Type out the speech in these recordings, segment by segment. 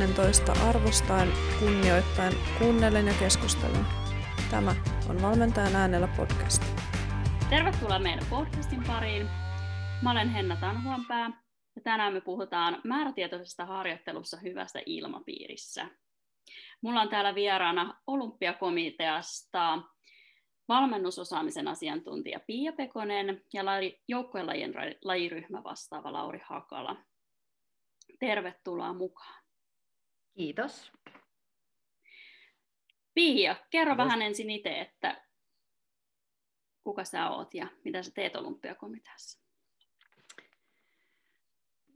toinen toista arvostaen, kunnioittain, kuunnellen ja keskustellen. Tämä on Valmentajan äänellä podcast. Tervetuloa meidän podcastin pariin. Mä olen Henna Tanhuanpää ja tänään me puhutaan määrätietoisesta harjoittelussa hyvästä ilmapiirissä. Mulla on täällä vieraana olympiakomiteasta valmennusosaamisen asiantuntija Pia Pekonen ja joukkuelajien lajiryhmä vastaava Lauri Hakala. Tervetuloa mukaan. Kiitos. Pia, kerro Kiitos. vähän ensin itse, että kuka sä oot ja mitä sä teet olympiakomiteassa?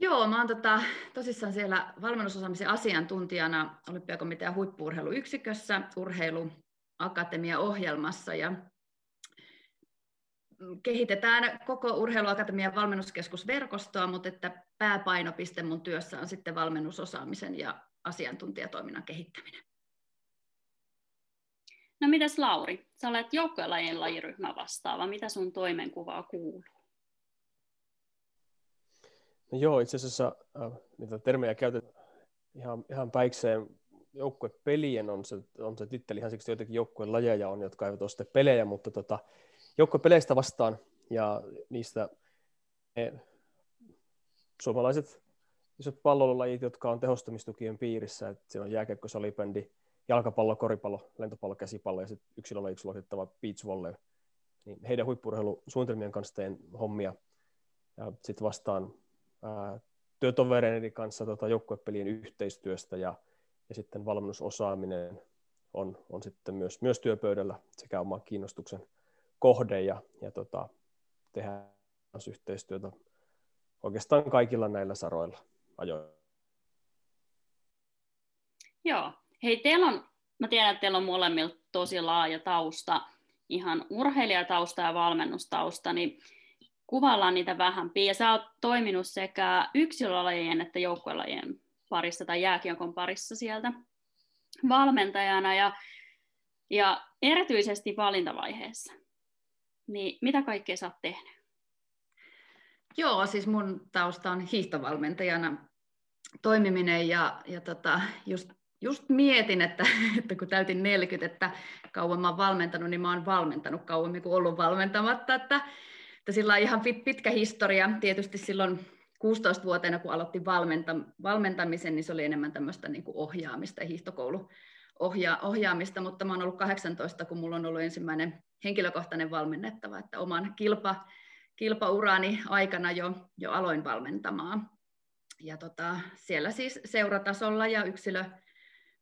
Joo, mä oon tota, tosissaan siellä valmennusosaamisen asiantuntijana olympiakomitean huippuurheiluyksikössä urheiluakatemia-ohjelmassa ja kehitetään koko Urheiluakatemian valmennuskeskusverkostoa, mutta että pääpainopiste mun työssä on sitten valmennusosaamisen ja asiantuntijatoiminnan kehittäminen. No mitäs Lauri, sä olet joukkuelajien lajiryhmä vastaava. Mitä sun toimenkuvaa kuuluu? No joo, itse asiassa äh, niitä termejä käytetään ihan, ihan päikseen. Joukkuepelien on se, on se titteli, ihan siksi joitakin joukkueen lajeja on, jotka eivät ole pelejä, mutta tota, joukkuepeleistä vastaan ja niistä ne suomalaiset isot pallolajit, jotka on tehostamistukien piirissä, että siellä on jääkiekko, salibändi, jalkapallo, koripallo, lentopallo, käsipallo ja sitten yksilölajiksi luokitettava beach volley. Niin heidän huippurheilusuunnitelmien kanssa teen hommia. Ja sitten vastaan ää, työtovereiden kanssa tota, joukkuepelien yhteistyöstä ja, ja sitten valmennusosaaminen on, on sitten myös, myös työpöydällä sekä oma kiinnostuksen kohde ja, ja tota, tehdään yhteistyötä oikeastaan kaikilla näillä saroilla ajoilla. Joo. Hei, teillä on, mä tiedän, että teillä on molemmilta tosi laaja tausta, ihan urheilijatausta ja valmennustausta, niin kuvaillaan niitä vähän. Pia, sä oot toiminut sekä yksilölajien että joukkuelajien parissa tai jääkiekon parissa sieltä valmentajana ja, ja erityisesti valintavaiheessa. Niin mitä kaikkea sä oot tehnyt? Joo, siis mun tausta on hiihtovalmentajana toimiminen ja, ja tota, just, just mietin, että, että kun täytin 40, että kauan mä oon valmentanut, niin mä oon valmentanut kauemmin kuin ollut valmentamatta, että, että sillä on ihan pit, pitkä historia. Tietysti silloin 16-vuotiaana, kun aloitin valmenta, valmentamisen, niin se oli enemmän tämmöistä niin kuin ohjaamista ja hiihtokoulu ohja, ohjaamista, mutta mä oon ollut 18, kun mulla on ollut ensimmäinen henkilökohtainen valmennettava, että oman kilpa, kilpaurani aikana jo, jo aloin valmentamaan. Ja tota, siellä siis seuratasolla ja yksilö,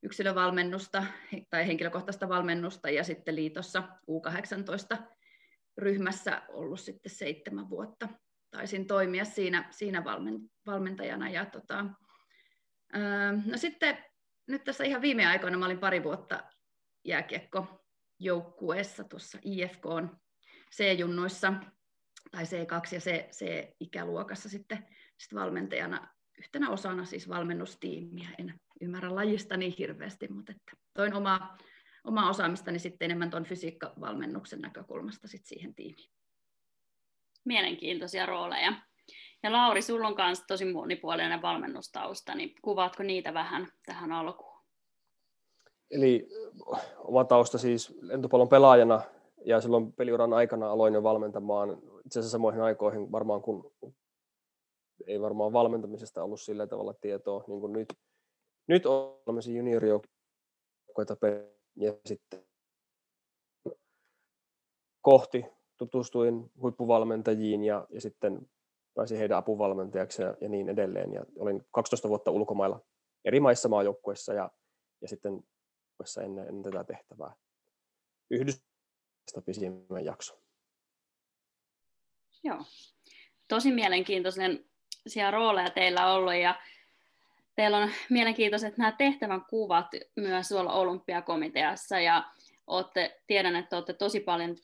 yksilövalmennusta tai henkilökohtaista valmennusta ja sitten liitossa U18 ryhmässä ollut sitten seitsemän vuotta. Taisin toimia siinä, siinä valmentajana. Ja tota, no sitten nyt tässä ihan viime aikoina mä olin pari vuotta jääkiekko joukkueessa tuossa IFK C-junnuissa tai C2 ja C, C-ikäluokassa sitten, sitten valmentajana yhtenä osana siis valmennustiimiä. En ymmärrä lajista niin hirveästi, mutta että toin omaa, omaa osaamistani sitten enemmän tuon fysiikkavalmennuksen näkökulmasta sitten siihen tiimiin. Mielenkiintoisia rooleja. Ja Lauri, sulla on myös tosi monipuolinen valmennustausta, niin kuvaatko niitä vähän tähän alkuun? Eli oma tausta siis lentopallon pelaajana ja silloin peliuran aikana aloin jo valmentamaan itse asiassa samoihin aikoihin varmaan kun ei varmaan valmentamisesta ollut sillä tavalla tietoa niin kuin nyt. Nyt on tämmöisiä juniorijoukkoita ja sitten kohti tutustuin huippuvalmentajiin ja, ja sitten pääsin heidän apuvalmentajaksi ja, ja niin edelleen. Ja olin 12 vuotta ulkomailla eri maissa maajoukkueissa ja, ja sitten ennen, ennen tätä tehtävää. Yhdistystä pisimmän jakso. Joo. Tosi mielenkiintoisen siellä rooleja teillä on ollut ja teillä on mielenkiintoiset nämä tehtävän kuvat myös tuolla olympiakomiteassa ja olette, tiedän, että olette tosi paljon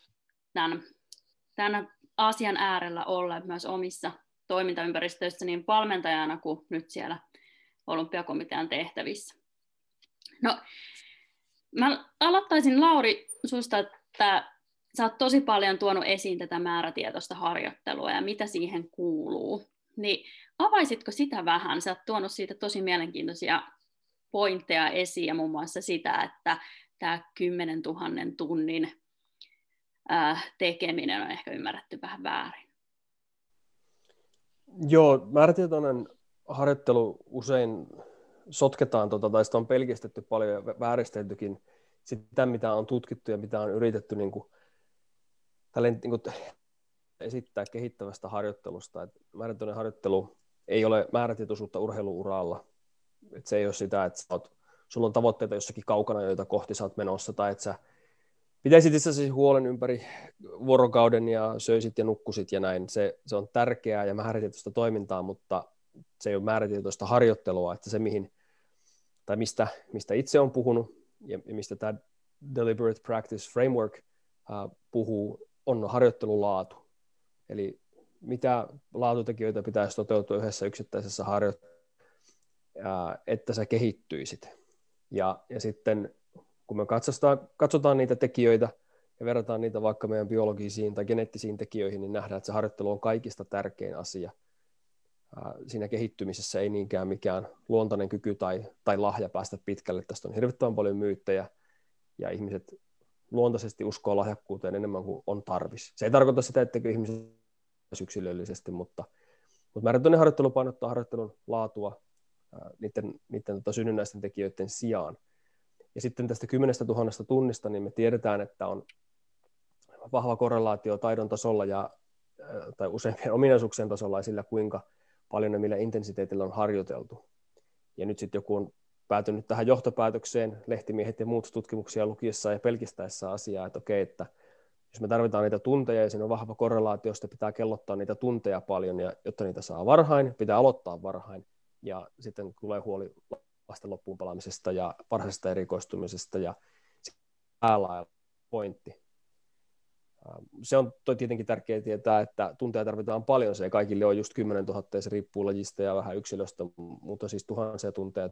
tämän, tämän asian äärellä olleet myös omissa toimintaympäristöissä niin valmentajana kuin nyt siellä olympiakomitean tehtävissä. No, mä aloittaisin Lauri susta, että sä oot tosi paljon tuonut esiin tätä määrätietoista harjoittelua ja mitä siihen kuuluu. Niin avaisitko sitä vähän? Sä oot tuonut siitä tosi mielenkiintoisia pointteja esiin ja muun muassa sitä, että tämä 10 000 tunnin äh, tekeminen on ehkä ymmärretty vähän väärin. Joo, määrätietoinen harjoittelu usein sotketaan, tota, tai sitä on pelkistetty paljon ja vääristeltykin sitä, mitä on tutkittu ja mitä on yritetty niin kuin, tälleen, niin kuin, esittää kehittävästä harjoittelusta. Et määrätietoinen harjoittelu ei ole määrätietoisuutta urheiluuralla. Et se ei ole sitä, että oot, sulla on tavoitteita jossakin kaukana, joita kohti sä oot menossa, tai että sä pitäisit itse huolen ympäri vuorokauden ja söisit ja nukkusit ja näin. Se, se on tärkeää ja määrätietoista toimintaa, mutta se ei ole määrätietoista harjoittelua, että se mihin, tai mistä, mistä itse on puhunut ja, mistä tämä Deliberate Practice Framework uh, puhuu, on harjoittelulaatu. Eli mitä laatutekijöitä pitäisi toteutua yhdessä yksittäisessä harjoittelussa, että sä kehittyisit. Ja, ja sitten kun me katsotaan, katsotaan niitä tekijöitä ja verrataan niitä vaikka meidän biologisiin tai geneettisiin tekijöihin, niin nähdään, että se harjoittelu on kaikista tärkein asia. Siinä kehittymisessä ei niinkään mikään luontainen kyky tai, tai lahja päästä pitkälle. Tästä on hirvittävän paljon myyttejä ja ihmiset luontaisesti uskoo lahjakkuuteen enemmän kuin on tarvis. Se ei tarkoita sitä, että ihmiset yksilöllisesti, mutta, mutta määrätyinen harjoittelu painottaa harjoittelun laatua ää, niiden, niiden tota, synnynnäisten tekijöiden sijaan. Ja sitten tästä 10 000 tunnista, niin me tiedetään, että on vahva korrelaatio taidon tasolla ja, tai useimpien ominaisuuksien tasolla ja sillä, kuinka paljon ja millä intensiteetillä on harjoiteltu. Ja nyt sitten joku on päätynyt tähän johtopäätökseen, lehtimiehet ja muut tutkimuksia lukiessa ja pelkistäessä asiaa, että okei, että jos me tarvitaan niitä tunteja ja siinä on vahva korrelaatio, josta pitää kellottaa niitä tunteja paljon, ja jotta niitä saa varhain, pitää aloittaa varhain, ja sitten tulee huoli lasten loppuun palaamisesta ja varhaisesta erikoistumisesta ja päällä pointti. Se on tietenkin tärkeää tietää, että tunteja tarvitaan paljon, se ei kaikille ole just 10 000, ja se riippuu lajista ja vähän yksilöstä, mutta siis tuhansia tunteja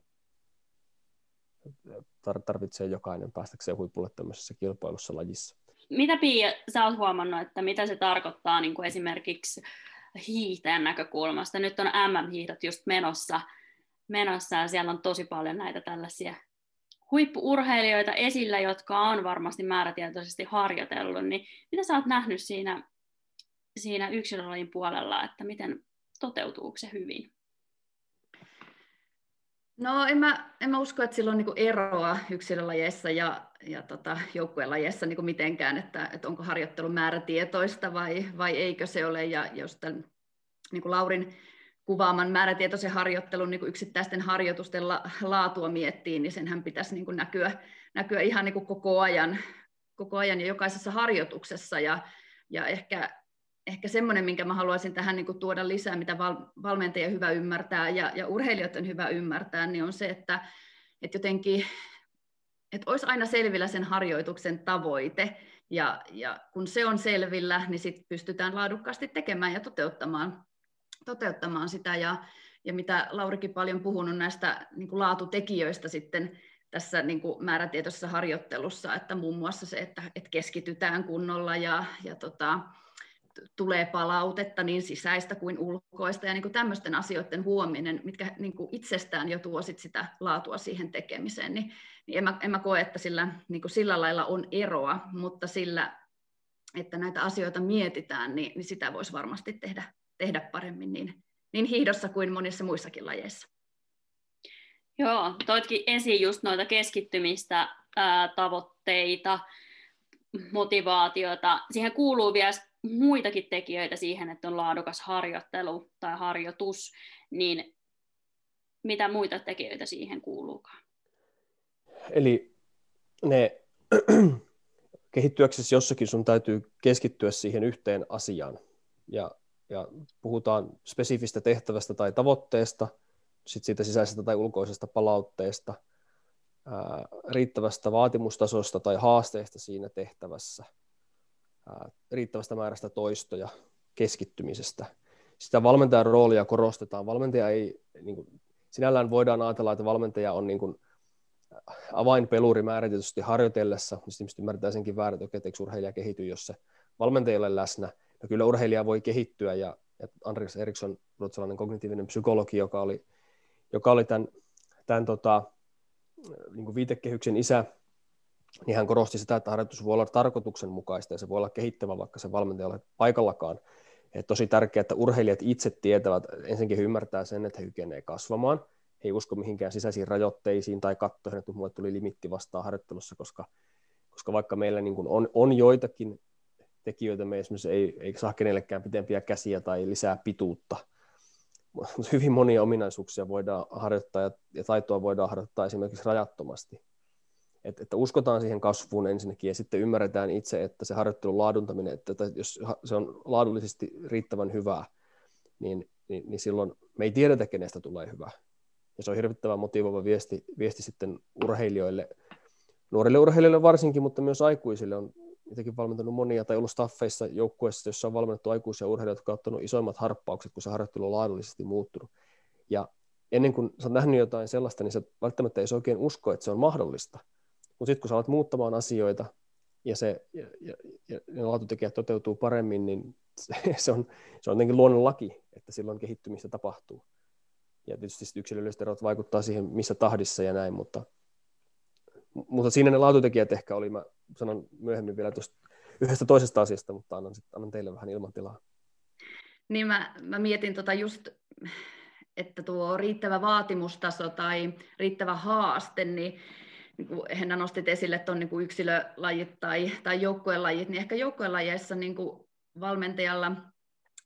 tarvitsee jokainen päästäkseen huipulle tämmöisessä kilpailussa lajissa. Mitä Pia, sä oot huomannut, että mitä se tarkoittaa niin kuin esimerkiksi hiihtäjän näkökulmasta? Nyt on MM-hiihdot just menossa, menossa ja siellä on tosi paljon näitä tällaisia huippuurheilijoita esillä, jotka on varmasti määrätietoisesti harjoitellut, niin mitä sä oot nähnyt siinä, siinä yksilölajin puolella, että miten toteutuuko se hyvin? No en mä, en mä usko, että sillä on niinku eroa yksilölajeissa ja, ja tota, joukkuelajeissa niinku mitenkään, että, että onko harjoittelu määrätietoista vai, vai eikö se ole. Ja jos tämän niinku Laurin kuvaaman määrätietoisen harjoittelun niin yksittäisten harjoitusten la, laatua miettii, niin senhän pitäisi niin kuin näkyä, näkyä ihan niin kuin koko, ajan, koko ajan ja jokaisessa harjoituksessa. Ja, ja ehkä ehkä semmoinen, minkä mä haluaisin tähän niin kuin tuoda lisää, mitä val, valmentajien hyvä ymmärtää ja, ja urheilijoiden hyvä ymmärtää, niin on se, että, että jotenkin että olisi aina selvillä sen harjoituksen tavoite, ja, ja kun se on selvillä, niin sitten pystytään laadukkaasti tekemään ja toteuttamaan, toteuttamaan sitä, ja, ja mitä Laurikin paljon puhunut näistä niin kuin laatutekijöistä sitten tässä niin kuin määrätietoisessa harjoittelussa, että muun muassa se, että, että keskitytään kunnolla ja, ja tota, tulee palautetta niin sisäistä kuin ulkoista ja niin kuin tämmöisten asioiden huominen, mitkä niin kuin itsestään jo tuo sit sitä laatua siihen tekemiseen, niin, niin en, mä, en mä koe, että sillä, niin kuin sillä lailla on eroa, mutta sillä, että näitä asioita mietitään, niin, niin sitä voisi varmasti tehdä, tehdä paremmin niin, niin hiihdossa kuin monissa muissakin lajeissa. Joo, toitkin esiin just noita keskittymistä, ää, tavoitteita, motivaatiota. Siihen kuuluu vielä muitakin tekijöitä siihen, että on laadukas harjoittelu tai harjoitus, niin mitä muita tekijöitä siihen kuuluukaan? Eli ne kehittyäksesi jossakin sun täytyy keskittyä siihen yhteen asiaan. Ja, ja puhutaan spesifistä tehtävästä tai tavoitteesta, sitten siitä sisäisestä tai ulkoisesta palautteesta, ää, riittävästä vaatimustasosta tai haasteesta siinä tehtävässä – riittävästä määrästä toistoja keskittymisestä. Sitä valmentajan roolia korostetaan. Valmentaja ei, niin kuin, sinällään voidaan ajatella, että valmentaja on niin kuin, avainpeluri määrätitysti harjoitellessa, mistä ihmiset ymmärtää senkin väärin, että eikö urheilija kehity, jos se valmentaja ole läsnä. No kyllä urheilija voi kehittyä, ja, ja Andreas Eriksson, ruotsalainen kognitiivinen psykologi, joka oli, joka oli tämän, tämän tota, niin viitekehyksen isä, niin hän korosti sitä, että harjoitus voi olla tarkoituksenmukaista ja se voi olla kehittävä, vaikka se valmentaja ole paikallakaan. Et tosi tärkeää, että urheilijat itse tietävät, ensinnäkin he ymmärtää sen, että he kykenevät kasvamaan. He ei usko mihinkään sisäisiin rajoitteisiin tai katsoihin, että mulle tuli limitti vastaan harjoittelussa, koska, koska vaikka meillä niin kuin on, on joitakin tekijöitä, me esimerkiksi ei, ei saa kenellekään pitempiä käsiä tai lisää pituutta, hyvin monia ominaisuuksia voidaan harjoittaa ja, ja taitoa voidaan harjoittaa esimerkiksi rajattomasti. Et, että uskotaan siihen kasvuun ensinnäkin ja sitten ymmärretään itse, että se harjoittelun laaduntaminen, että, että jos se on laadullisesti riittävän hyvää, niin, niin, niin silloin me ei tiedetä, kenestä tulee hyvä. Ja se on hirvittävän motivoiva viesti, viesti sitten urheilijoille, nuorille urheilijoille varsinkin, mutta myös aikuisille on itsekin valmentanut monia tai ollut staffeissa joukkueessa, jossa on valmennettu aikuisia urheilijoita, jotka ovat ottanut isoimmat harppaukset, kun se harjoittelu on laadullisesti muuttunut. Ja ennen kuin sä oot nähnyt jotain sellaista, niin sä välttämättä ei oikein usko, että se on mahdollista. Mutta sitten kun sä alat muuttamaan asioita ja, se, ja, ja, ja ne laatutekijät toteutuu paremmin, niin se, se, on, se on jotenkin luonnon laki, että silloin kehittymistä tapahtuu. Ja tietysti yksilölliset erot vaikuttaa siihen, missä tahdissa ja näin, mutta, mutta siinä ne laatutekijät ehkä oli, mä sanon myöhemmin vielä tuosta yhdestä toisesta asiasta, mutta annan, sit, annan teille vähän ilmantilaa. Niin mä, mä mietin tota just, että tuo riittävä vaatimustaso tai riittävä haaste, niin niin Henna nostit esille tuon niin yksilölajit tai, tai joukkuelajit, niin ehkä joukkuelajeissa niin kuin valmentajalla,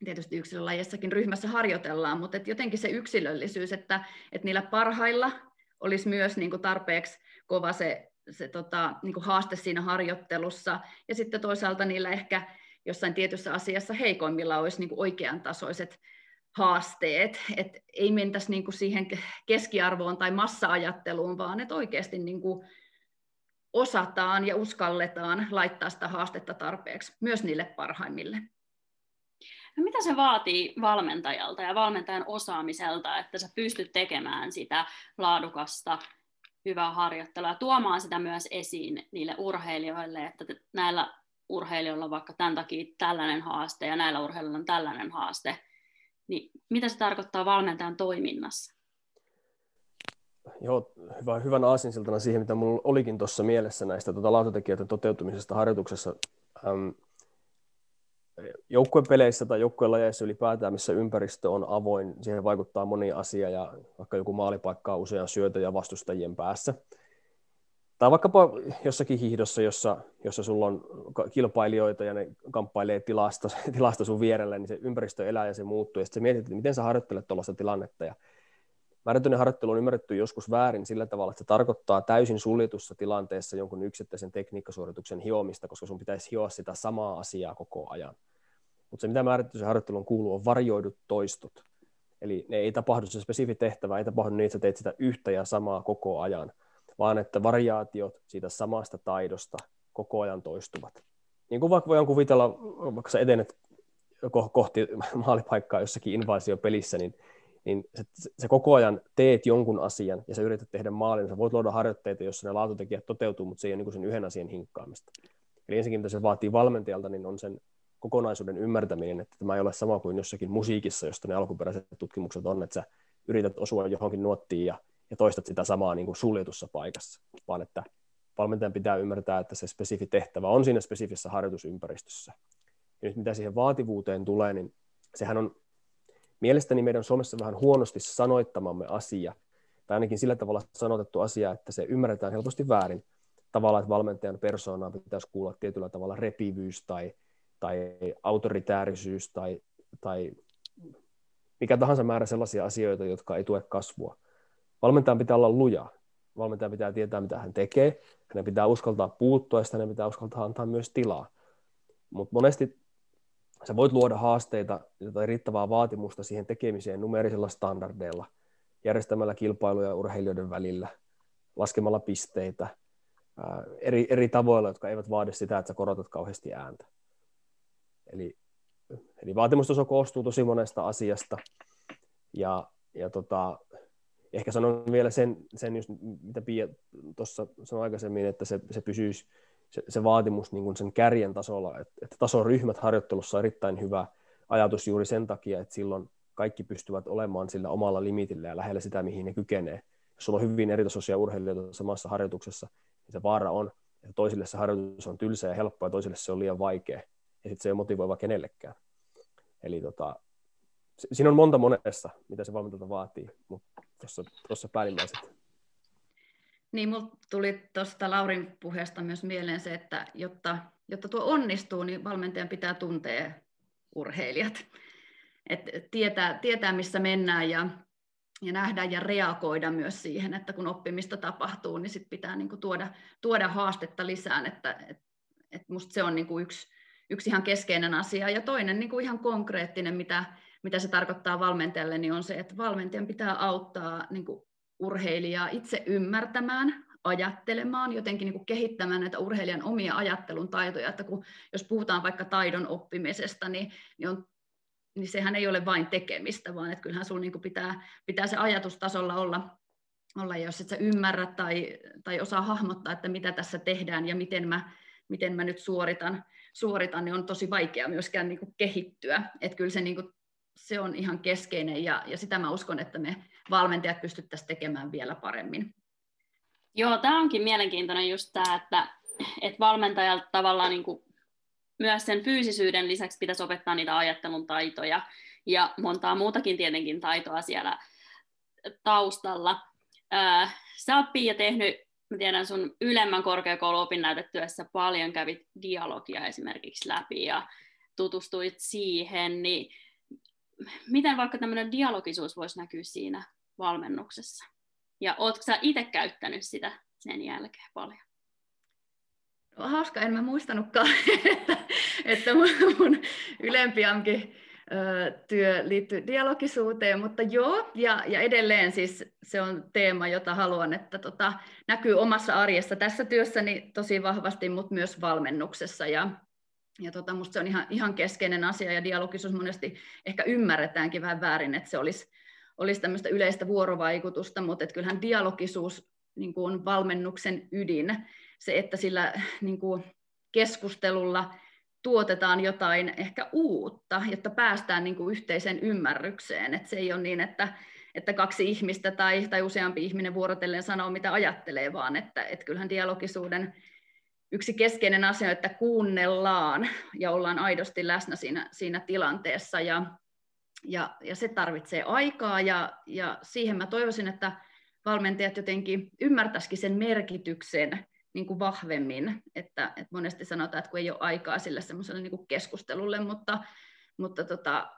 tietysti yksilölajeissakin ryhmässä harjoitellaan, mutta et jotenkin se yksilöllisyys, että, että niillä parhailla olisi myös niin kuin tarpeeksi kova se, se tota, niin kuin haaste siinä harjoittelussa, ja sitten toisaalta niillä ehkä jossain tietyssä asiassa heikoimmilla olisi niin kuin oikean tasoiset haasteet, että ei mentäisi niin kuin siihen keskiarvoon tai massa-ajatteluun, vaan että oikeasti niin kuin osataan ja uskalletaan laittaa sitä haastetta tarpeeksi myös niille parhaimmille. No mitä se vaatii valmentajalta ja valmentajan osaamiselta, että sä pystyt tekemään sitä laadukasta, hyvää harjoittelua, tuomaan sitä myös esiin niille urheilijoille, että näillä urheilijoilla on vaikka tämän takia tällainen haaste ja näillä urheilijoilla on tällainen haaste, niin mitä se tarkoittaa valmentajan toiminnassa? Joo, hyvä, hyvän aasinsiltana siihen, mitä minulla olikin tuossa mielessä näistä tuota laatutekijöiden toteutumisesta harjoituksessa. Ähm, joukkuepeleissä tai joukkuelajeissa ylipäätään, missä ympäristö on avoin, siihen vaikuttaa moni asia ja vaikka joku maalipaikka on usean syötöjä vastustajien päässä – tai vaikkapa jossakin hiihdossa, jossa, jossa sulla on kilpailijoita ja ne kamppailee tilasta, tilasta sun vierellä, niin se ympäristö elää ja se muuttuu. Ja sitten mietit, että miten sä harjoittelet tuollaista tilannetta. Ja määrättyinen harjoittelu on ymmärretty joskus väärin sillä tavalla, että se tarkoittaa täysin suljetussa tilanteessa jonkun yksittäisen tekniikkasuorituksen hiomista, koska sun pitäisi hioa sitä samaa asiaa koko ajan. Mutta se, mitä määrättyisen harjoittelun kuuluu, on varjoidut toistot. Eli ne ei tapahdu se spesifi tehtävä, ei tapahdu niin, että teet sitä yhtä ja samaa koko ajan, vaan että variaatiot siitä samasta taidosta koko ajan toistuvat. Niin kuin vaikka voidaan kuvitella, vaikka sä etenet kohti maalipaikkaa jossakin invasiopelissä, niin, niin se, se koko ajan teet jonkun asian ja sä yrität tehdä maalin, sä voit luoda harjoitteita, jossa ne laatutekijät toteutuu, mutta se ei ole niin sen yhden asian hinkkaamista. Eli ensinnäkin, mitä se vaatii valmentajalta, niin on sen kokonaisuuden ymmärtäminen, että tämä ei ole sama kuin jossakin musiikissa, josta ne alkuperäiset tutkimukset on, että sä yrität osua johonkin nuottiin ja ja toistat sitä samaa niin kuin suljetussa paikassa, vaan että valmentajan pitää ymmärtää, että se spesifi tehtävä on siinä spesifissä harjoitusympäristössä. Ja nyt mitä siihen vaativuuteen tulee, niin sehän on mielestäni meidän Suomessa vähän huonosti sanoittamamme asia, tai ainakin sillä tavalla sanotettu asia, että se ymmärretään helposti väärin. Tavallaan, että valmentajan persoonaan pitäisi kuulla tietyllä tavalla repivyys tai, tai autoritäärisyys tai, tai mikä tahansa määrä sellaisia asioita, jotka ei tue kasvua valmentajan pitää olla luja. Valmentajan pitää tietää, mitä hän tekee. Hänen pitää uskaltaa puuttua ja hänen pitää uskaltaa antaa myös tilaa. Mutta monesti sä voit luoda haasteita tai riittävää vaatimusta siihen tekemiseen numerisilla standardeilla, järjestämällä kilpailuja urheilijoiden välillä, laskemalla pisteitä, ää, eri, eri tavoilla, jotka eivät vaadi sitä, että sä korotat kauheasti ääntä. Eli, eli vaatimustaso koostuu tosi monesta asiasta, ja, ja tota, ehkä sanon vielä sen, sen just, mitä Pia tuossa sanoi aikaisemmin, että se, se pysyisi se, se vaatimus niin kuin sen kärjen tasolla, että, että tasoryhmät harjoittelussa on erittäin hyvä ajatus juuri sen takia, että silloin kaikki pystyvät olemaan sillä omalla limitillä ja lähellä sitä, mihin ne kykenee. jos sulla on hyvin eritasoisia urheilijoita samassa harjoituksessa, niin se vaara on, että toisille se harjoitus on tylsä ja helppo ja toisille se on liian vaikea. Ja sitten se ei motivoiva kenellekään. Eli tota, siinä on monta monessa, mitä se valmentajat vaatii, mutta tuossa päällimmäiset. Niin, mulla tuli tuosta Laurin puheesta myös mieleen se, että jotta, jotta tuo onnistuu, niin valmentajan pitää tuntea urheilijat. Et tietää, tietää, missä mennään ja, ja nähdä ja reagoida myös siihen, että kun oppimista tapahtuu, niin sit pitää niinku tuoda, tuoda haastetta lisään. Että, et, et musta se on niinku yksi, yksi ihan keskeinen asia. Ja toinen niinku ihan konkreettinen, mitä, mitä se tarkoittaa valmentajalle, niin on se, että valmentajan pitää auttaa niinku urheilijaa itse ymmärtämään, ajattelemaan, jotenkin niin kuin kehittämään näitä urheilijan omia ajattelun taitoja, että kun, jos puhutaan vaikka taidon oppimisesta, niin, niin, on, niin sehän ei ole vain tekemistä, vaan että kyllähän sinulla niin pitää, pitää se ajatustasolla olla, olla jos et sä ymmärrä tai, tai osaa hahmottaa, että mitä tässä tehdään ja miten mä, miten mä nyt suoritan, suoritan, niin on tosi vaikea myöskään niin kuin kehittyä. Että kyllä se, niin kuin, se on ihan keskeinen ja, ja sitä mä uskon, että me valmentajat pystyttäisiin tekemään vielä paremmin. Joo, tämä onkin mielenkiintoinen just tämä, että, että valmentajalta tavallaan niin kuin myös sen fyysisyyden lisäksi pitäisi opettaa niitä ajattelun taitoja ja montaa muutakin tietenkin taitoa siellä taustalla. sä oot Pia tehnyt, mä tiedän sun ylemmän korkeakouluopinnäytetyössä paljon kävit dialogia esimerkiksi läpi ja tutustuit siihen, niin miten vaikka tämmöinen dialogisuus voisi näkyä siinä valmennuksessa? Ja ootko sä itse käyttänyt sitä sen jälkeen paljon? No, hauska, en mä muistanutkaan, että, että mun, mun työ liittyy dialogisuuteen, mutta joo, ja, ja edelleen siis se on teema, jota haluan, että tota, näkyy omassa arjessa tässä työssäni tosi vahvasti, mutta myös valmennuksessa, ja, ja tota, musta se on ihan, ihan keskeinen asia, ja dialogisuus monesti ehkä ymmärretäänkin vähän väärin, että se olisi olisi tämmöistä yleistä vuorovaikutusta, mutta että kyllähän dialogisuus niin kuin on valmennuksen ydin. Se, että sillä niin kuin keskustelulla tuotetaan jotain ehkä uutta, jotta päästään niin kuin yhteiseen ymmärrykseen. Että se ei ole niin, että, että kaksi ihmistä tai, tai useampi ihminen vuorotellen sanoo, mitä ajattelee, vaan että, että kyllähän dialogisuuden yksi keskeinen asia, että kuunnellaan ja ollaan aidosti läsnä siinä, siinä tilanteessa. Ja, ja, ja se tarvitsee aikaa ja, ja siihen mä toivoisin, että valmentajat jotenkin ymmärtäisikin sen merkityksen niin kuin vahvemmin, että, että monesti sanotaan, että kun ei ole aikaa sille semmoiselle niin keskustelulle, mutta, mutta tota,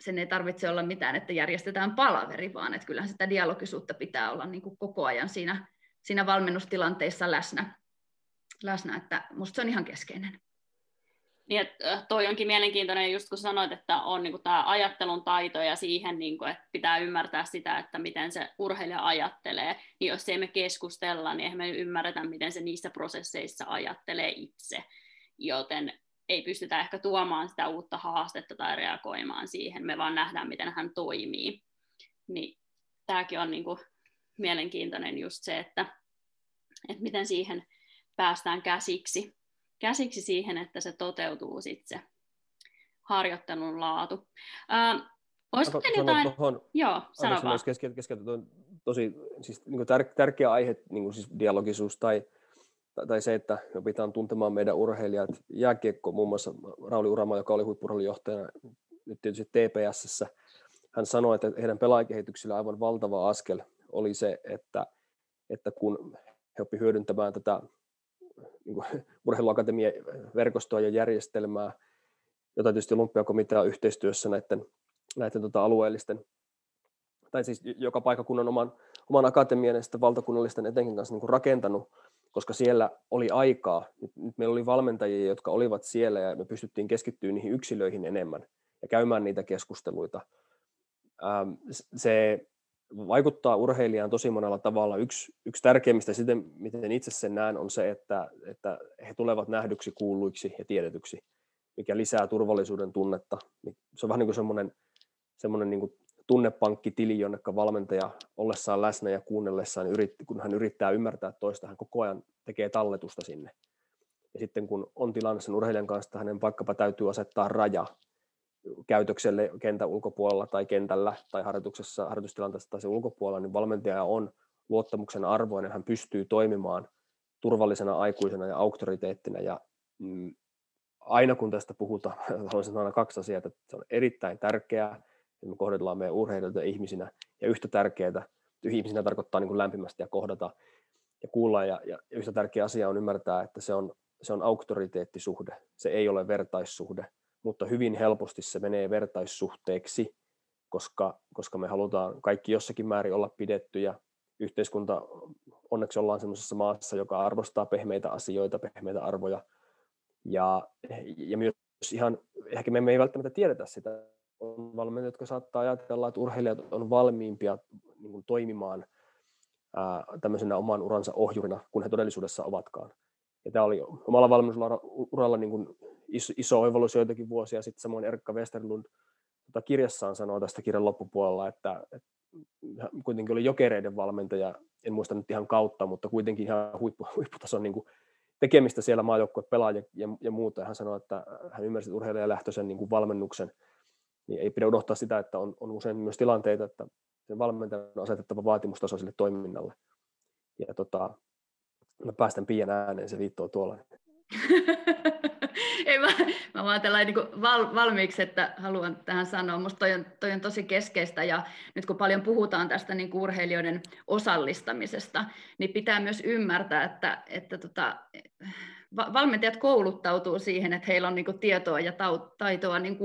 sen ei tarvitse olla mitään, että järjestetään palaveri, vaan että kyllähän sitä dialogisuutta pitää olla niin kuin koko ajan siinä, siinä valmennustilanteissa läsnä, läsnä että musta se on ihan keskeinen. Niin, että toi onkin mielenkiintoinen, just kun sanoit, että on niin tämä ajattelun taito ja siihen, niin kuin, että pitää ymmärtää sitä, että miten se urheilija ajattelee, niin jos ei me keskustella, niin eihän me ymmärretä, miten se niissä prosesseissa ajattelee itse, joten ei pystytä ehkä tuomaan sitä uutta haastetta tai reagoimaan siihen, me vaan nähdään, miten hän toimii. Niin tämäkin on niin kuin mielenkiintoinen just se, että, että miten siihen päästään käsiksi käsiksi siihen, että se toteutuu sitten se harjoittelun laatu. Äh, olisiko teillä jotain... Tuohon, Joo, sano vaan. Kesken, kesken, tosi siis, niin tär, tärkeä aihe, niin kuin siis dialogisuus tai, tai se, että me pitää tuntemaan meidän urheilijat. Jääkiekko muun muassa Rauli Urama, joka oli huippurheilujohtajana nyt tietysti TPSssä, hän sanoi, että heidän pelaajakehityksillä aivan valtava askel oli se, että, että kun he oppivat hyödyntämään tätä niin kuin, urheiluakatemian verkostoa ja järjestelmää, jota tietysti Olympiakomitea yhteistyössä näiden, näiden tota, alueellisten, tai siis joka paikakunnan oman, oman akatemian ja sitten valtakunnallisten etenkin kanssa niin kuin rakentanut, koska siellä oli aikaa. Nyt, nyt meillä oli valmentajia, jotka olivat siellä ja me pystyttiin keskittymään niihin yksilöihin enemmän ja käymään niitä keskusteluita. Ähm, se vaikuttaa urheilijaan tosi monella tavalla. Yksi, yksi tärkeimmistä sitten, miten itse sen näen, on se, että, että he tulevat nähdyksi, kuulluiksi ja tiedetyksi, mikä lisää turvallisuuden tunnetta. Niin se on vähän niin kuin semmoinen, semmoinen niin kuin tunnepankkitili, jonne valmentaja ollessaan läsnä ja kuunnellessaan, kun hän yrittää ymmärtää toista, hän koko ajan tekee talletusta sinne. Ja sitten kun on tilanne sen urheilijan kanssa, hänen vaikkapa täytyy asettaa raja, käytökselle kentän ulkopuolella tai kentällä tai harjoituksessa, harjoitustilanteessa tai se ulkopuolella, niin valmentaja on luottamuksen arvoinen, hän pystyy toimimaan turvallisena aikuisena ja auktoriteettina. Ja mm, aina kun tästä puhutaan, haluaisin sanoa kaksi asiaa, että se on erittäin tärkeää, että me kohdellaan meidän urheilijoita ihmisinä, ja yhtä tärkeää, ihmisinä tarkoittaa niin kuin lämpimästi ja kohdata ja kuulla, ja, ja yhtä tärkeä asia on ymmärtää, että se on, se on auktoriteettisuhde, se ei ole vertaissuhde, mutta hyvin helposti se menee vertaissuhteeksi, koska, koska me halutaan kaikki jossakin määrin olla pidettyjä. Yhteiskunta, onneksi ollaan sellaisessa maassa, joka arvostaa pehmeitä asioita, pehmeitä arvoja, ja, ja myös ihan, ehkä me, ei välttämättä tiedetä sitä, on valmentajia, jotka saattaa ajatella, että urheilijat on valmiimpia niin kuin toimimaan ää, tämmöisenä oman uransa ohjurina, kun he todellisuudessa ovatkaan. Ja tämä oli omalla valmennusuralla niin iso, oivallus joitakin vuosia sitten, samoin Erkka Westerlund tota kirjassaan sanoo tästä kirjan loppupuolella, että, että kuitenkin oli jokereiden valmentaja, en muista nyt ihan kautta, mutta kuitenkin ihan huippu, huipputason niin kuin tekemistä siellä maajoukkue pelaa ja, ja, ja muuta. Ja hän sanoi, että hän ymmärsi urheilijalähtöisen niin kuin valmennuksen, niin ei pidä unohtaa sitä, että on, on usein myös tilanteita, että sen valmentajan on asetettava vaatimustaso sille toiminnalle. Ja tota, mä päästän pian ääneen, se viittoo tuolla. Ei, mä, mä vaan niin val, valmiiksi, että haluan tähän sanoa. Minusta toi toi on tosi keskeistä ja nyt kun paljon puhutaan tästä niin urheilijoiden osallistamisesta, niin pitää myös ymmärtää, että, että tota, valmentajat kouluttautuu siihen, että heillä on niin tietoa ja taitoa niin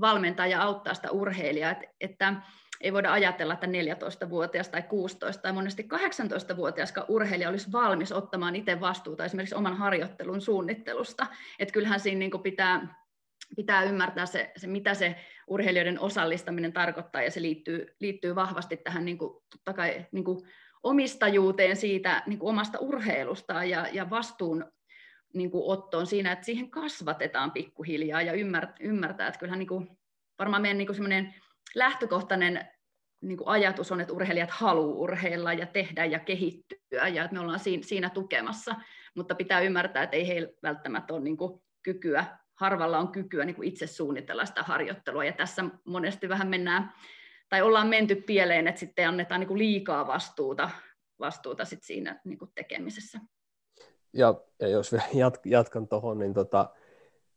valmentaa ja auttaa sitä urheilijaa. Että, että ei voida ajatella, että 14-vuotias tai 16 tai monesti 18-vuotias urheilija olisi valmis ottamaan itse vastuuta esimerkiksi oman harjoittelun suunnittelusta. Että kyllähän siinä niin pitää, pitää ymmärtää se, se, mitä se urheilijoiden osallistaminen tarkoittaa, ja se liittyy, liittyy vahvasti tähän niin kuin, totta kai, niin kuin omistajuuteen siitä niin kuin omasta urheilusta ja, ja vastuun niin kuin ottoon siinä, että siihen kasvatetaan pikkuhiljaa ja ymmärtää, ymmärtää että kyllähän niin kuin, varmaan meidän niin kuin lähtökohtainen niin kuin ajatus on, että urheilijat haluaa urheilla ja tehdä ja kehittyä ja että me ollaan siinä, tukemassa, mutta pitää ymmärtää, että ei heillä välttämättä ole niin kuin kykyä, harvalla on kykyä niin kuin itse suunnitella sitä harjoittelua ja tässä monesti vähän mennään tai ollaan menty pieleen, että sitten annetaan niin kuin liikaa vastuuta, vastuuta sit siinä niin kuin tekemisessä. Ja, ja jos vielä jat, jatkan tuohon, niin tota,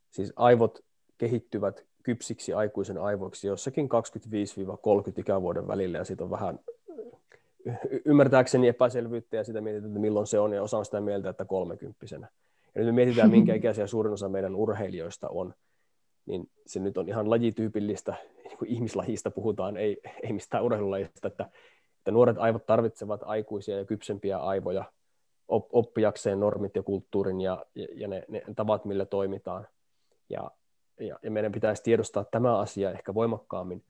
siis aivot kehittyvät kypsiksi aikuisen aivoiksi jossakin 25-30 ikävuoden välillä, ja siitä on vähän ymmärtääkseni epäselvyyttä, ja sitä mietitään, että milloin se on, ja osa on sitä mieltä, että kolmekymppisenä. Ja nyt me mietitään, minkä ikäisiä suurin osa meidän urheilijoista on, niin se nyt on ihan lajityypillistä, niin kuin ihmislajista puhutaan, ei, ei mistään urheilulajista, että, että nuoret aivot tarvitsevat aikuisia ja kypsempiä aivoja oppiakseen normit ja kulttuurin ja, ja, ja ne, ne tavat, millä toimitaan. Ja ja, ja meidän pitäisi tiedostaa tämä asia ehkä voimakkaammin.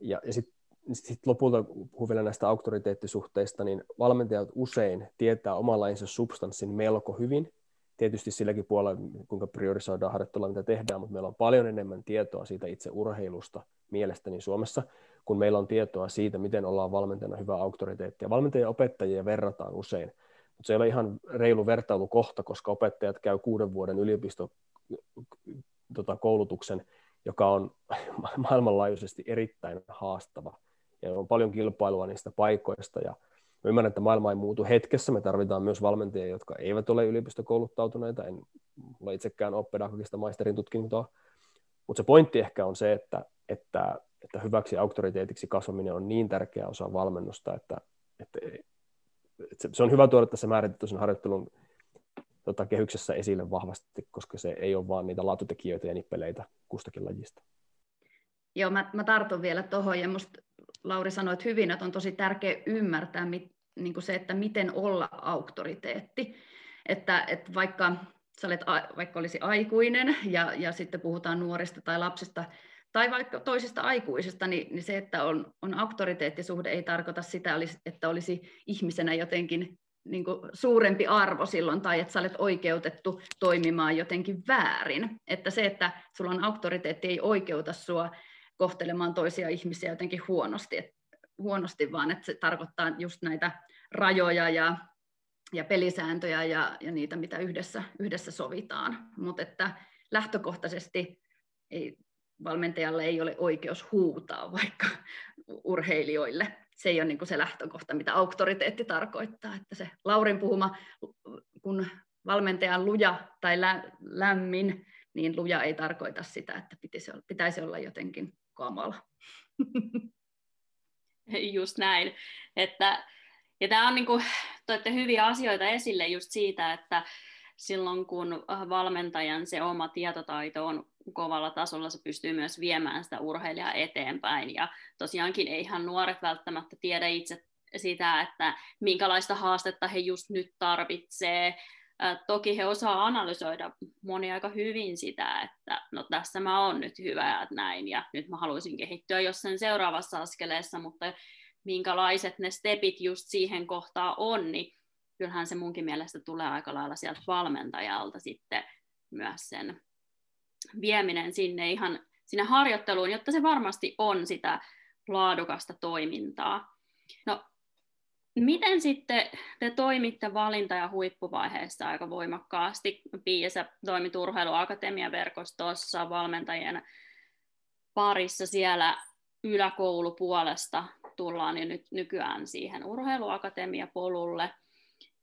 Ja, ja sitten sit lopulta, puhun vielä näistä auktoriteettisuhteista, niin valmentajat usein tietää oman lajinsa substanssin melko hyvin. Tietysti silläkin puolella, kuinka priorisoidaan harjoittelua, mitä tehdään, mutta meillä on paljon enemmän tietoa siitä itse urheilusta mielestäni Suomessa, kun meillä on tietoa siitä, miten ollaan valmentajana hyvä auktoriteetti. Ja valmentajia opettajia verrataan usein, mutta se ei ole ihan reilu vertailukohta, koska opettajat käy kuuden vuoden yliopisto tota, koulutuksen, joka on maailmanlaajuisesti erittäin haastava. Ja on paljon kilpailua niistä paikoista ja ymmärrän, että maailma ei muutu hetkessä. Me tarvitaan myös valmentajia, jotka eivät ole yliopistokouluttautuneita. En ole itsekään ole pedagogista maisterin tutkintoa. Mutta se pointti ehkä on se, että, että, että hyväksi auktoriteetiksi kasvaminen on niin tärkeä osa valmennusta, että, että, että se on hyvä tuoda tässä määritetty harjoittelun tota, kehyksessä esille vahvasti, koska se ei ole vaan niitä laatutekijöitä ja nippeleitä kustakin lajista. Joo, mä, mä tartun vielä tuohon, ja musta Lauri sanoi että hyvin, että on tosi tärkeä ymmärtää mit, niin se, että miten olla auktoriteetti. Että, että vaikka sä olet, vaikka olisi aikuinen ja, ja sitten puhutaan nuorista tai lapsista tai vaikka toisista aikuisista, niin, niin se, että on, on auktoriteettisuhde, ei tarkoita sitä, että olisi ihmisenä jotenkin niin kuin suurempi arvo silloin, tai että sä olet oikeutettu toimimaan jotenkin väärin. Että se, että sulla on auktoriteetti, ei oikeuta sua kohtelemaan toisia ihmisiä jotenkin huonosti, et, huonosti vaan että se tarkoittaa just näitä rajoja ja, ja pelisääntöjä ja, ja niitä, mitä yhdessä, yhdessä sovitaan. Mutta että lähtökohtaisesti ei, valmentajalle ei ole oikeus huutaa vaikka urheilijoille se ei ole niin kuin se lähtökohta, mitä auktoriteetti tarkoittaa. Että se Laurin puhuma, kun valmentajan luja tai lä, lämmin, niin luja ei tarkoita sitä, että pitäisi olla, pitäisi olla jotenkin kamala. Just näin. Että, ja tämä on niin kuin, toitte hyviä asioita esille just siitä, että silloin kun valmentajan se oma tietotaito on kovalla tasolla, se pystyy myös viemään sitä urheilijaa eteenpäin. Ja tosiaankin eihän nuoret välttämättä tiedä itse sitä, että minkälaista haastetta he just nyt tarvitsee. Toki he osaa analysoida moni aika hyvin sitä, että no tässä mä oon nyt hyvä ja näin ja nyt mä haluaisin kehittyä jossain seuraavassa askeleessa, mutta minkälaiset ne stepit just siihen kohtaan on, niin kyllähän se munkin mielestä tulee aika lailla sieltä valmentajalta sitten myös sen vieminen sinne ihan sinne harjoitteluun, jotta se varmasti on sitä laadukasta toimintaa. No, miten sitten te toimitte valinta- ja huippuvaiheessa aika voimakkaasti? Pia, sä toimit Urheiluakatemian verkostossa valmentajien parissa siellä yläkoulupuolesta tullaan jo nyt nykyään siihen urheiluakatemia-polulle.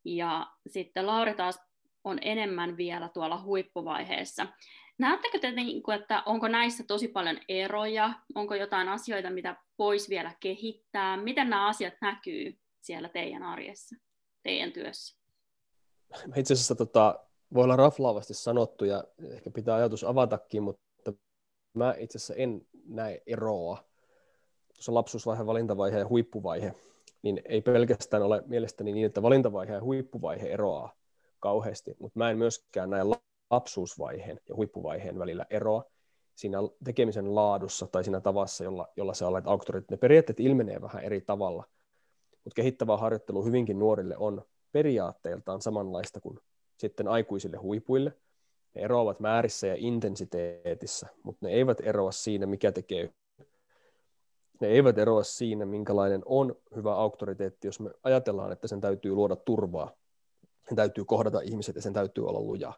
Ja sitten Lauri taas on enemmän vielä tuolla huippuvaiheessa. Näettekö te, niin että onko näissä tosi paljon eroja? Onko jotain asioita, mitä voisi vielä kehittää? Miten nämä asiat näkyy siellä teidän arjessa, teidän työssä? Itse asiassa tota, voi olla raflaavasti sanottu ja ehkä pitää ajatus avatakin, mutta mä itse asiassa en näe eroa. Tuossa lapsuusvaihe, valintavaihe ja huippuvaihe, niin ei pelkästään ole mielestäni niin, että valintavaihe ja huippuvaihe eroaa kauheasti, mutta mä en myöskään näe lapsuusvaiheen ja huippuvaiheen välillä eroa siinä tekemisen laadussa tai siinä tavassa, jolla, jolla se olet auktoriteetti. Ne periaatteet ilmenee vähän eri tavalla, mutta kehittävä harjoittelu hyvinkin nuorille on periaatteeltaan samanlaista kuin sitten aikuisille huipuille. Ne eroavat määrissä ja intensiteetissä, mutta ne eivät eroa siinä, mikä tekee ne eivät eroa siinä, minkälainen on hyvä auktoriteetti, jos me ajatellaan, että sen täytyy luoda turvaa, sen täytyy kohdata ihmiset ja sen täytyy olla luja.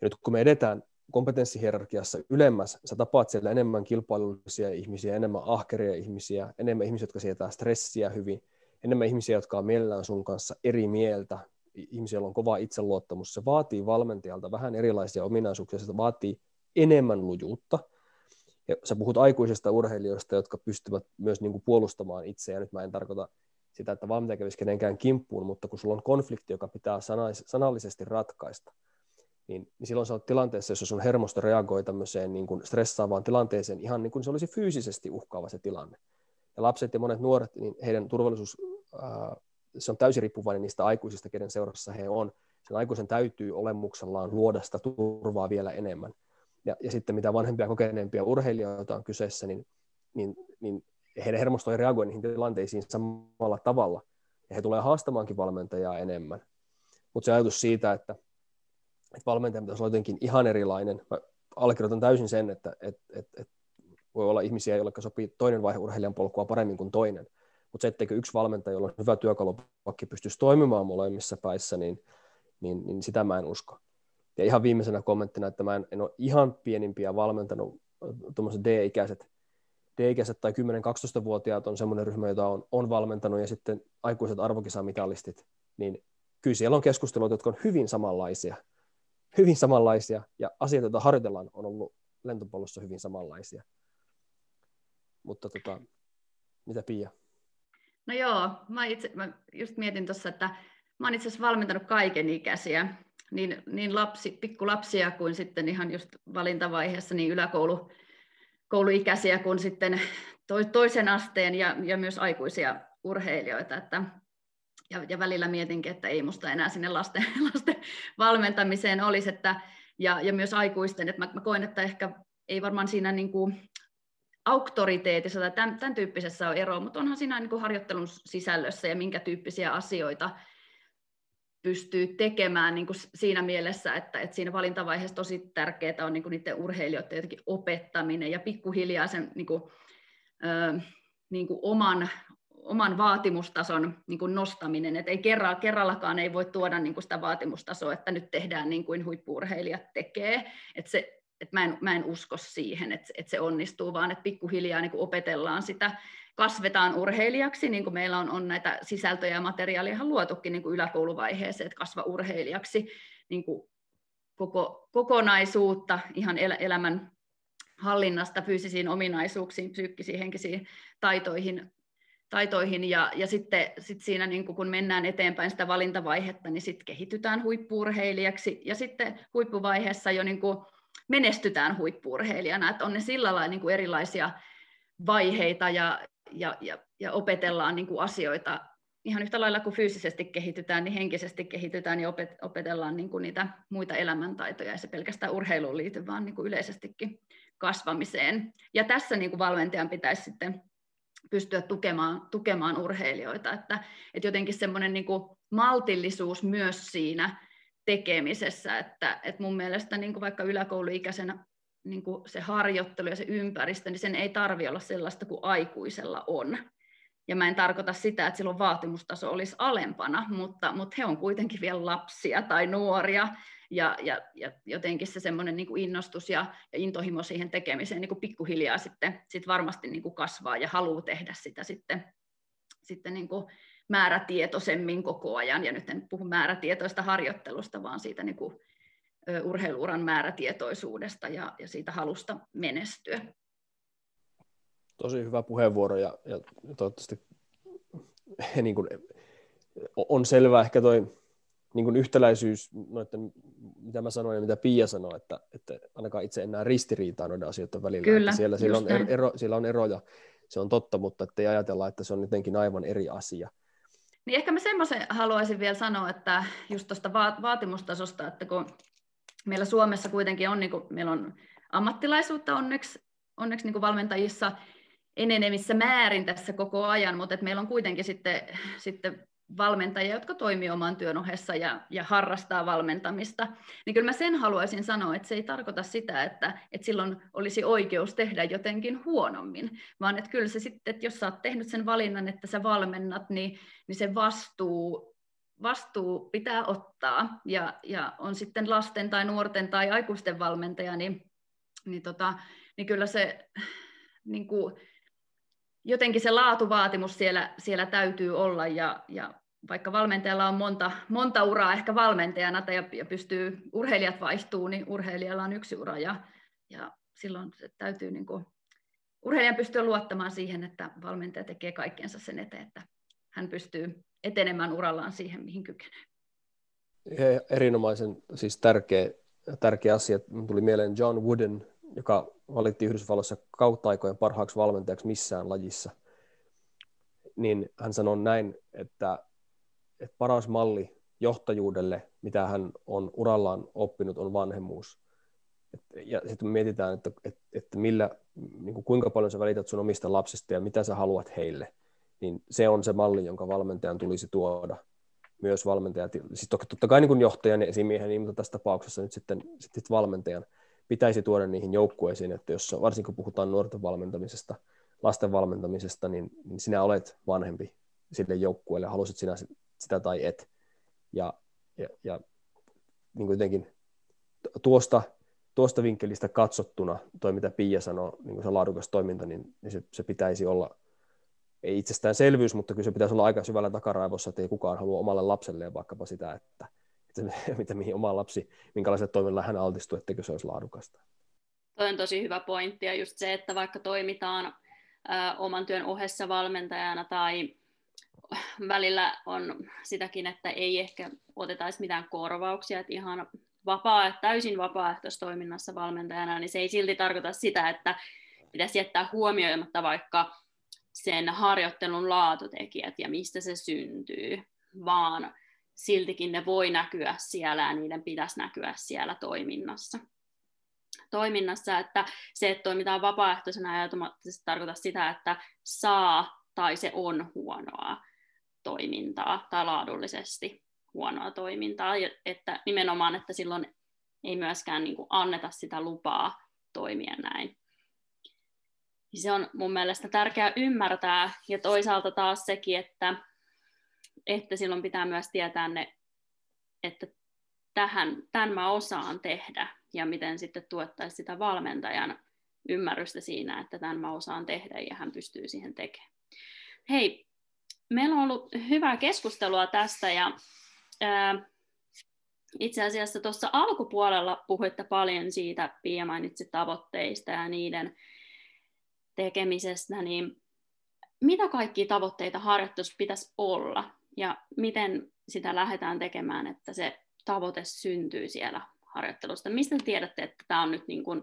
Ja nyt kun me edetään kompetenssihierarkiassa ylemmäs, sä tapaat siellä enemmän kilpailullisia ihmisiä, enemmän ahkeria ihmisiä, enemmän ihmisiä, jotka sietää stressiä hyvin, enemmän ihmisiä, jotka on mielellään sun kanssa eri mieltä, ihmisiä, joilla on kova itseluottamus. Se vaatii valmentajalta vähän erilaisia ominaisuuksia, se vaatii enemmän lujuutta. Ja sä puhut aikuisista urheilijoista, jotka pystyvät myös niin kuin puolustamaan itseään. Nyt mä en tarkoita sitä, että valmentaja kävisi kenenkään kimppuun, mutta kun sulla on konflikti, joka pitää sanallisesti ratkaista, niin, niin silloin sä olet tilanteessa, jossa sun hermosto reagoi tämmöiseen niin kuin stressaavaan tilanteeseen ihan niin kuin se olisi fyysisesti uhkaava se tilanne. Ja lapset ja monet nuoret, niin heidän turvallisuus, ää, se on täysin riippuvainen niistä aikuisista, kenen seurassa he on. Sen aikuisen täytyy olemuksellaan luoda sitä turvaa vielä enemmän. Ja, ja sitten mitä vanhempia kokeneempia urheilijoita on kyseessä, niin, niin, niin heidän hermosto ei reagoi niihin tilanteisiin samalla tavalla. Ja he tulee haastamaankin valmentajaa enemmän. Mutta se ajatus siitä, että että valmentaja pitäisi olla jotenkin ihan erilainen. Mä allekirjoitan täysin sen, että et, et, et voi olla ihmisiä, joille sopii toinen vaihe urheilijan polkua paremmin kuin toinen. Mutta se, etteikö yksi valmentaja, jolla on hyvä työkalupakki, pystyisi toimimaan molemmissa päissä, niin, niin, niin sitä mä en usko. Ja ihan viimeisenä kommenttina, että mä en, en ole ihan pienimpiä valmentanut, tuommoiset D-ikäiset, D-ikäiset tai 10-12-vuotiaat on semmoinen ryhmä, jota on, on valmentanut, ja sitten aikuiset arvokisamitalistit, niin kyllä siellä on keskusteluita, jotka on hyvin samanlaisia – hyvin samanlaisia, ja asiat, joita harjoitellaan, on ollut lentopallossa hyvin samanlaisia. Mutta tota, mitä Pia? No joo, mä, itse, mä just mietin tuossa, että mä oon itse asiassa valmentanut kaiken ikäisiä, niin, niin lapsi, pikkulapsia kuin sitten ihan just valintavaiheessa niin yläkoulu, kouluikäisiä kuin sitten toisen asteen ja, ja myös aikuisia urheilijoita, että ja, ja välillä mietinkin, että ei musta enää sinne lasten, lasten valmentamiseen olisi, että, ja, ja myös aikuisten, että mä, mä koen, että ehkä ei varmaan siinä niin kuin auktoriteetissa tai tämän, tämän tyyppisessä on ero, mutta onhan siinä niin kuin harjoittelun sisällössä ja minkä tyyppisiä asioita pystyy tekemään niin kuin siinä mielessä, että, että siinä valintavaiheessa tosi tärkeää on niin kuin niiden urheilijoiden jotenkin opettaminen ja pikkuhiljaa sen niin kuin, ö, niin kuin oman, oman vaatimustason niin kuin nostaminen, että ei kerralla, kerrallakaan ei voi tuoda niin kuin sitä vaatimustasoa, että nyt tehdään niin kuin huippuurheilijat tekee, että se että mä, en, mä en usko siihen, että, että se onnistuu, vaan että pikkuhiljaa niin opetellaan sitä, kasvetaan urheilijaksi, niin kuin meillä on, on näitä sisältöjä ja materiaalia luotukin niin kuin yläkouluvaiheeseen, että kasva urheilijaksi niin kuin koko, kokonaisuutta ihan el, elämän hallinnasta fyysisiin ominaisuuksiin, psyykkisiin, henkisiin taitoihin, taitoihin ja, ja sitten sit siinä niin kun mennään eteenpäin sitä valintavaihetta, niin sitten kehitytään huippuurheilijaksi ja sitten huippuvaiheessa jo niin menestytään huippuurheilijana, että on ne sillä lailla niin erilaisia vaiheita ja, ja, ja, ja opetellaan niin asioita ihan yhtä lailla kuin fyysisesti kehitytään, niin henkisesti kehitytään ja opet, opetellaan niin kuin niitä muita elämäntaitoja, ja se pelkästään urheiluun liity, vaan niin kuin yleisestikin kasvamiseen. Ja tässä niin kuin valmentajan pitäisi sitten pystyä tukemaan, tukemaan urheilijoita, että, että jotenkin semmoinen niin maltillisuus myös siinä tekemisessä, että, että mun mielestä niin kuin vaikka yläkouluikäisenä niin kuin se harjoittelu ja se ympäristö, niin sen ei tarvi olla sellaista kuin aikuisella on. Ja mä en tarkoita sitä, että silloin vaatimustaso olisi alempana, mutta, mutta he on kuitenkin vielä lapsia tai nuoria, ja, ja, ja jotenkin se semmoinen niin innostus ja, ja intohimo siihen tekemiseen niin kuin pikkuhiljaa sitten sit varmasti niin kuin kasvaa ja haluaa tehdä sitä sitten, sitten niin kuin määrätietoisemmin koko ajan. Ja nyt en puhu määrätietoista harjoittelusta, vaan siitä niin kuin, urheiluuran määrätietoisuudesta ja, ja siitä halusta menestyä. Tosi hyvä puheenvuoro ja, ja toivottavasti niin kuin, on selvää ehkä toi niin kuin yhtäläisyys noiden, mitä mä sanoin ja mitä Pia sanoi, että, että ainakaan itse enää ristiriitaa noiden asioiden välillä. Kyllä, että siellä, siellä, on ero, ero, siellä on eroja, se on totta, mutta ettei ajatella, että se on jotenkin aivan eri asia. Niin ehkä mä semmoisen haluaisin vielä sanoa, että just tuosta vaatimustasosta, että kun meillä Suomessa kuitenkin on, niin kuin, meillä on ammattilaisuutta onneksi, onneksi niin kuin valmentajissa enenevissä määrin tässä koko ajan, mutta että meillä on kuitenkin sitten, sitten valmentajia, jotka toimii oman työn ohessa ja, ja harrastaa valmentamista, niin kyllä mä sen haluaisin sanoa, että se ei tarkoita sitä, että, että silloin olisi oikeus tehdä jotenkin huonommin, vaan että kyllä se sitten, että jos sä oot tehnyt sen valinnan, että sä valmennat, niin, niin se vastuu, vastuu pitää ottaa, ja, ja on sitten lasten tai nuorten tai aikuisten valmentaja, niin, niin, tota, niin kyllä se niin kuin, jotenkin se laatuvaatimus siellä, siellä täytyy olla ja, ja vaikka valmentajalla on monta, monta uraa ehkä valmentajana ja, ja pystyy, urheilijat vaihtuu, niin urheilijalla on yksi ura ja, ja silloin täytyy niin kuin, urheilijan pystyä luottamaan siihen, että valmentaja tekee kaikkensa sen eteen, että hän pystyy etenemään urallaan siihen, mihin kykenee. Erinomaisen siis tärkeä, tärkeä asia. Tuli mieleen John Wooden, joka valittiin Yhdysvalloissa kautta aikojen parhaaksi valmentajaksi missään lajissa. Niin hän sanoi näin, että että paras malli johtajuudelle, mitä hän on urallaan oppinut, on vanhemmuus. Et, ja sitten mietitään, että, että, millä, niin kuin kuinka paljon sä välität sun omista lapsista ja mitä sä haluat heille, niin se on se malli, jonka valmentajan tulisi tuoda. Myös valmentajat, siis totta kai niin kuin johtajan ja esimiehen, niin, mutta tässä tapauksessa nyt sitten, sitten valmentajan pitäisi tuoda niihin joukkueisiin, että jos varsinkin kun puhutaan nuorten valmentamisesta, lasten valmentamisesta, niin, niin sinä olet vanhempi sille joukkueelle, halusit sinä sitä tai et. Ja, ja, ja niin kuin jotenkin tuosta, tuosta vinkkelistä katsottuna, toi mitä Pia sanoi, niin kuin se laadukas toiminta, niin, niin se, se pitäisi olla, ei itsestäänselvyys, mutta kyllä se pitäisi olla aika syvällä takaraivossa, että ei kukaan halua omalle lapselleen vaikkapa sitä, että, että mitä mihin oma lapsi, minkälaiselle toiminnalle hän altistuu, etteikö se olisi laadukasta. Toi on tosi hyvä pointti, ja just se, että vaikka toimitaan ö, oman työn ohessa valmentajana tai välillä on sitäkin, että ei ehkä otetaisi mitään korvauksia, että ihan vapaa, täysin vapaaehtoistoiminnassa valmentajana, niin se ei silti tarkoita sitä, että pitäisi jättää huomioimatta vaikka sen harjoittelun laatutekijät ja mistä se syntyy, vaan siltikin ne voi näkyä siellä ja niiden pitäisi näkyä siellä toiminnassa. Toiminnassa, että se, että toimitaan vapaaehtoisena ei automaattisesti tarkoita sitä, että saa tai se on huonoa, toimintaa tai laadullisesti huonoa toimintaa, että nimenomaan, että silloin ei myöskään niin kuin anneta sitä lupaa toimia näin. Se on mun mielestä tärkeää ymmärtää, ja toisaalta taas sekin, että, että silloin pitää myös tietää ne, että tähän, tämän mä osaan tehdä, ja miten sitten tuettaisiin sitä valmentajan ymmärrystä siinä, että tämän mä osaan tehdä, ja hän pystyy siihen tekemään. Hei, meillä on ollut hyvää keskustelua tästä, ja ää, itse asiassa tuossa alkupuolella puhuitte paljon siitä, Pia mainitsi tavoitteista ja niiden tekemisestä, niin mitä kaikkia tavoitteita harjoitus pitäisi olla ja miten sitä lähdetään tekemään, että se tavoite syntyy siellä harjoittelusta? Mistä te tiedätte, että tämä on nyt niin kuin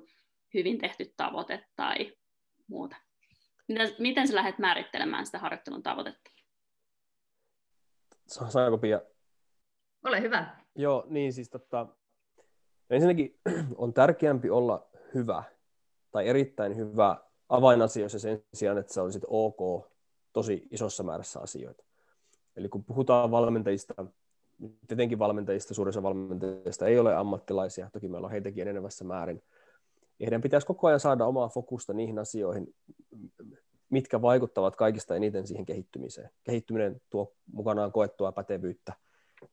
hyvin tehty tavoite tai muuta? Miten sä lähdet määrittelemään sitä harjoittelun tavoitetta? Saanko Pia? Ole hyvä. Joo, niin siis tota, ensinnäkin on tärkeämpi olla hyvä tai erittäin hyvä avainasioissa sen sijaan, että sä olisit ok tosi isossa määrässä asioita. Eli kun puhutaan valmentajista, tietenkin valmentajista, suurissa valmentajista ei ole ammattilaisia, toki meillä on heitäkin enenevässä määrin. Ja heidän pitäisi koko ajan saada omaa fokusta niihin asioihin, mitkä vaikuttavat kaikista eniten siihen kehittymiseen. Kehittyminen tuo mukanaan koettua pätevyyttä,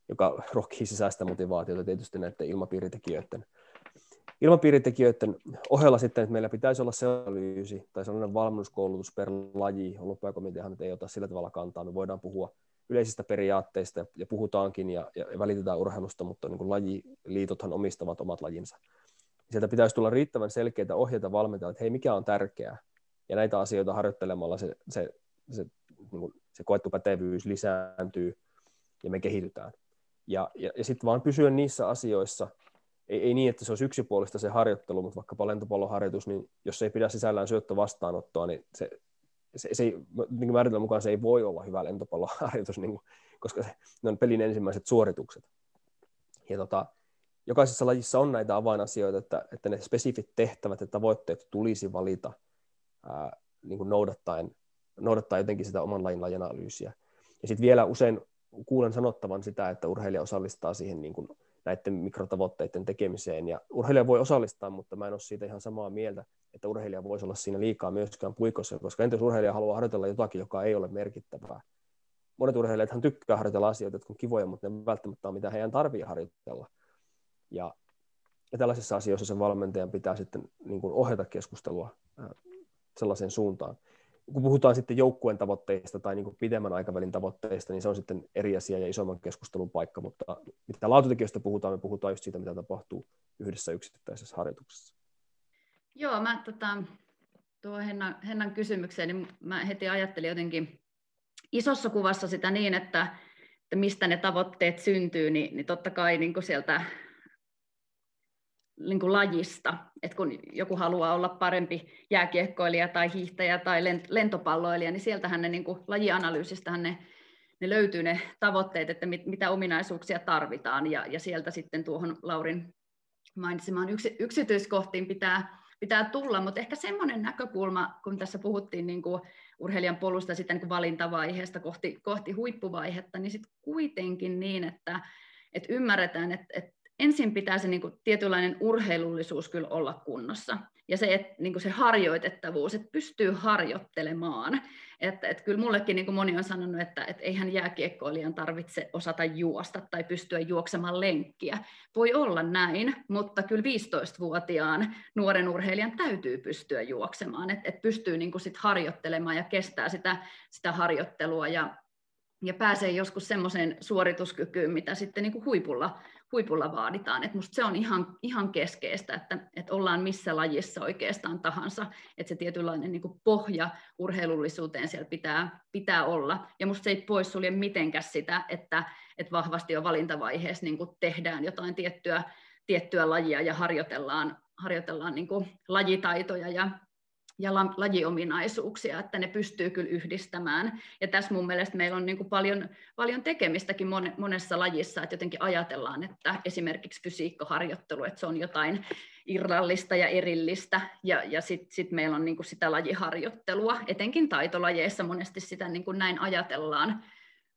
joka rohkii sisäistä motivaatiota tietysti näiden ilmapiiritekijöiden ilmapiiritekijöiden ohella sitten, että meillä pitäisi olla selviyysi tai sellainen valmennuskoulutus per laji. Olympiakomiteahan nyt ei ota sillä tavalla kantaa. Me voidaan puhua yleisistä periaatteista ja puhutaankin ja, ja välitetään urheilusta, mutta niin kuin lajiliitothan omistavat omat lajinsa. Sieltä pitäisi tulla riittävän selkeitä ohjeita valmentajille, että hei, mikä on tärkeää. Ja näitä asioita harjoittelemalla se, se, se, niin kuin se koettu pätevyys lisääntyy ja me kehitytään. Ja, ja, ja sitten vaan pysyä niissä asioissa – ei, ei niin, että se olisi yksipuolista se harjoittelu, mutta vaikkapa lentopalloharjoitus, niin jos se ei pidä sisällään syöttö vastaanottoa, niin se, se, se ei, niin määritelmän mukaan se ei voi olla hyvä lentopalloharjoitus, niin kuin, koska se, ne on pelin ensimmäiset suoritukset. Ja tota, jokaisessa lajissa on näitä avainasioita, että, että ne spesifit tehtävät ja tavoitteet tulisi valita ää, niin kuin noudattaen, noudattaa jotenkin sitä oman lajin lajanalyysiä. Ja sitten vielä usein kuulen sanottavan sitä, että urheilija osallistaa siihen niin kuin näiden mikrotavoitteiden tekemiseen. Ja urheilija voi osallistaa, mutta mä en ole siitä ihan samaa mieltä, että urheilija voisi olla siinä liikaa myöskään puikossa, koska entä jos urheilija haluaa harjoitella jotakin, joka ei ole merkittävää. Monet urheilijat tykkää harjoitella asioita, jotka on kivoja, mutta ne välttämättä ole mitä heidän tarvitsee harjoitella. Ja, ja tällaisissa asioissa sen valmentajan pitää sitten niin kuin ohjata keskustelua sellaiseen suuntaan kun puhutaan sitten joukkueen tavoitteista tai niin kuin pidemmän aikavälin tavoitteista, niin se on sitten eri asia ja isomman keskustelun paikka, mutta mitä laatutekijöistä puhutaan, me puhutaan just siitä, mitä tapahtuu yhdessä yksittäisessä harjoituksessa. Joo, mä tota, tuo Hennan, Hennan kysymykseen, niin mä heti ajattelin jotenkin isossa kuvassa sitä niin, että, että mistä ne tavoitteet syntyy, niin, niin totta kai niin kuin sieltä niin kuin lajista, että kun joku haluaa olla parempi jääkiekkoilija tai hiihtäjä tai lentopalloilija, niin sieltähän ne niin kuin lajianalyysistähän ne, ne löytyy ne tavoitteet, että mit, mitä ominaisuuksia tarvitaan, ja, ja sieltä sitten tuohon Laurin mainitsemaan yksi, yksityiskohtiin pitää, pitää tulla, mutta ehkä semmoinen näkökulma, kun tässä puhuttiin niin kuin urheilijan polusta sitten niin valintavaiheesta kohti, kohti huippuvaihetta, niin sitten kuitenkin niin, että, että ymmärretään, että, että ensin pitää se niin kuin, tietynlainen urheilullisuus kyllä olla kunnossa. Ja se, että, niin kuin se harjoitettavuus, että pystyy harjoittelemaan. Että, että kyllä mullekin niin kuin moni on sanonut, että, että eihän jääkiekkoilijan tarvitse osata juosta tai pystyä juoksemaan lenkkiä. Voi olla näin, mutta kyllä 15-vuotiaan nuoren urheilijan täytyy pystyä juoksemaan. Että, että pystyy niin kuin sit harjoittelemaan ja kestää sitä, sitä harjoittelua ja, ja pääsee joskus semmoiseen suorituskykyyn, mitä sitten niin kuin huipulla huipulla vaaditaan. Et musta se on ihan, ihan keskeistä, että, että ollaan missä lajissa oikeastaan tahansa, että se tietynlainen niin kuin pohja urheilullisuuteen siellä pitää, pitää olla. Ja musta se ei poissulje mitenkään sitä, että, että vahvasti jo valintavaiheessa niin kuin tehdään jotain tiettyä, tiettyä lajia ja harjoitellaan, harjoitellaan niin kuin lajitaitoja ja ja lajiominaisuuksia, että ne pystyy kyllä yhdistämään. Ja tässä mun mielestä meillä on niin kuin paljon, paljon tekemistäkin monessa lajissa, että jotenkin ajatellaan, että esimerkiksi fysiikkaharjoittelu, että se on jotain irrallista ja erillistä, ja, ja sitten sit meillä on niin kuin sitä lajiharjoittelua, etenkin taitolajeissa monesti sitä niin kuin näin ajatellaan,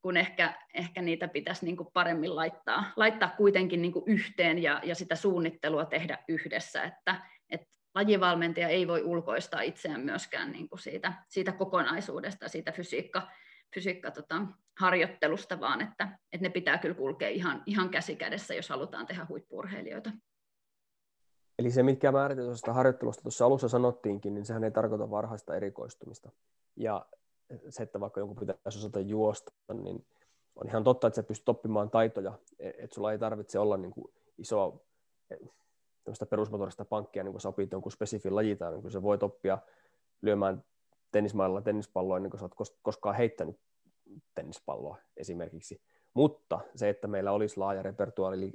kun ehkä, ehkä niitä pitäisi niin kuin paremmin laittaa, laittaa kuitenkin niin kuin yhteen ja, ja sitä suunnittelua tehdä yhdessä, että, että lajivalmentaja ei voi ulkoistaa itseään myöskään niin kuin siitä, siitä kokonaisuudesta, siitä fysiikka, fysiikka tota, harjoittelusta, vaan että, että ne pitää kyllä kulkea ihan, ihan käsi kädessä, jos halutaan tehdä huippurheilijoita. Eli se, mitkä määritelty harjoittelusta tuossa alussa sanottiinkin, niin sehän ei tarkoita varhaista erikoistumista. Ja se, että vaikka jonkun pitäisi osata juosta, niin on ihan totta, että sä pystyt oppimaan taitoja, e, että sulla ei tarvitse olla niin kuin isoa e, perusmotorista pankkia, niin kun sä opit jonkun spesifin lajitaan, niin kun sä voit oppia lyömään tennismailla tennispalloa, niin kun sä oot koskaan heittänyt tennispalloa esimerkiksi. Mutta se, että meillä olisi laaja repertuaari,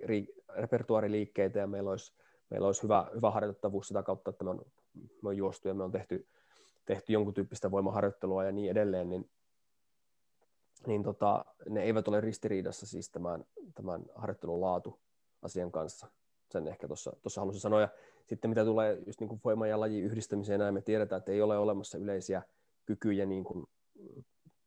repertuaariliikkeitä ja meillä olisi, meillä olisi hyvä, hyvä harjoittavuus sitä kautta, että me on, me on juostu ja me on tehty, tehty jonkun tyyppistä voimaharjoittelua ja niin edelleen, niin, niin tota, ne eivät ole ristiriidassa siis tämän, tämän harjoittelun laatu asian kanssa. Sen ehkä tuossa halusin sanoa. Ja sitten mitä tulee just niin kuin voima- ja laji yhdistämiseen, näin me tiedetään, että ei ole olemassa yleisiä kykyjä niin kuin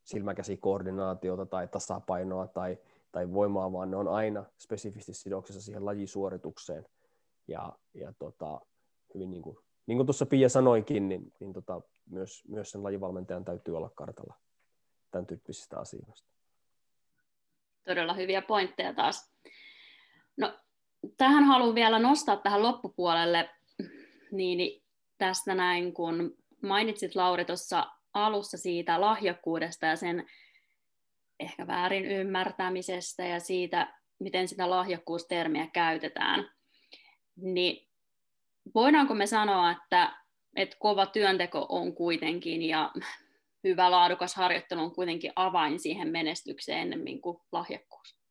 silmäkäsikoordinaatiota tai tasapainoa tai, tai voimaa, vaan ne on aina spesifisti sidoksessa siihen lajisuoritukseen. Ja, ja tota, hyvin niin kuin, niin kuin tuossa Pia sanoikin, niin, niin tota, myös, myös sen lajivalmentajan täytyy olla kartalla tämän tyyppisistä asioista. Todella hyviä pointteja taas. No, tähän haluan vielä nostaa tähän loppupuolelle, niin tästä näin, kun mainitsit Lauri tuossa alussa siitä lahjakkuudesta ja sen ehkä väärin ymmärtämisestä ja siitä, miten sitä lahjakkuustermiä käytetään, niin voidaanko me sanoa, että, että kova työnteko on kuitenkin ja hyvä laadukas harjoittelu on kuitenkin avain siihen menestykseen ennemmin kuin lahjakkuus?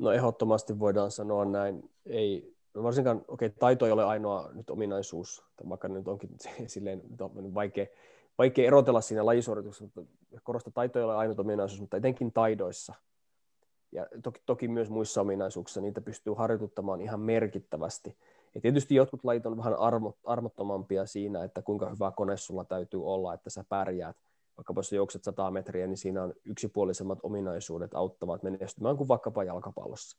No ehdottomasti voidaan sanoa näin. Ei, no varsinkaan, okei, okay, taito ei ole ainoa nyt ominaisuus, vaikka nyt onkin silleen on vaikea, vaikea erotella siinä lajisuorituksessa, mutta korostaa, taito ei ole ainoa ominaisuus, mutta etenkin taidoissa ja toki, toki myös muissa ominaisuuksissa niitä pystyy harjoituttamaan ihan merkittävästi. Ja tietysti jotkut lajit on vähän armo, armottomampia siinä, että kuinka hyvä kone sulla täytyy olla, että sä pärjäät. Vaikka jos juokset 100 metriä, niin siinä on yksipuolisemmat ominaisuudet auttavat menestymään kuin vaikkapa jalkapallossa.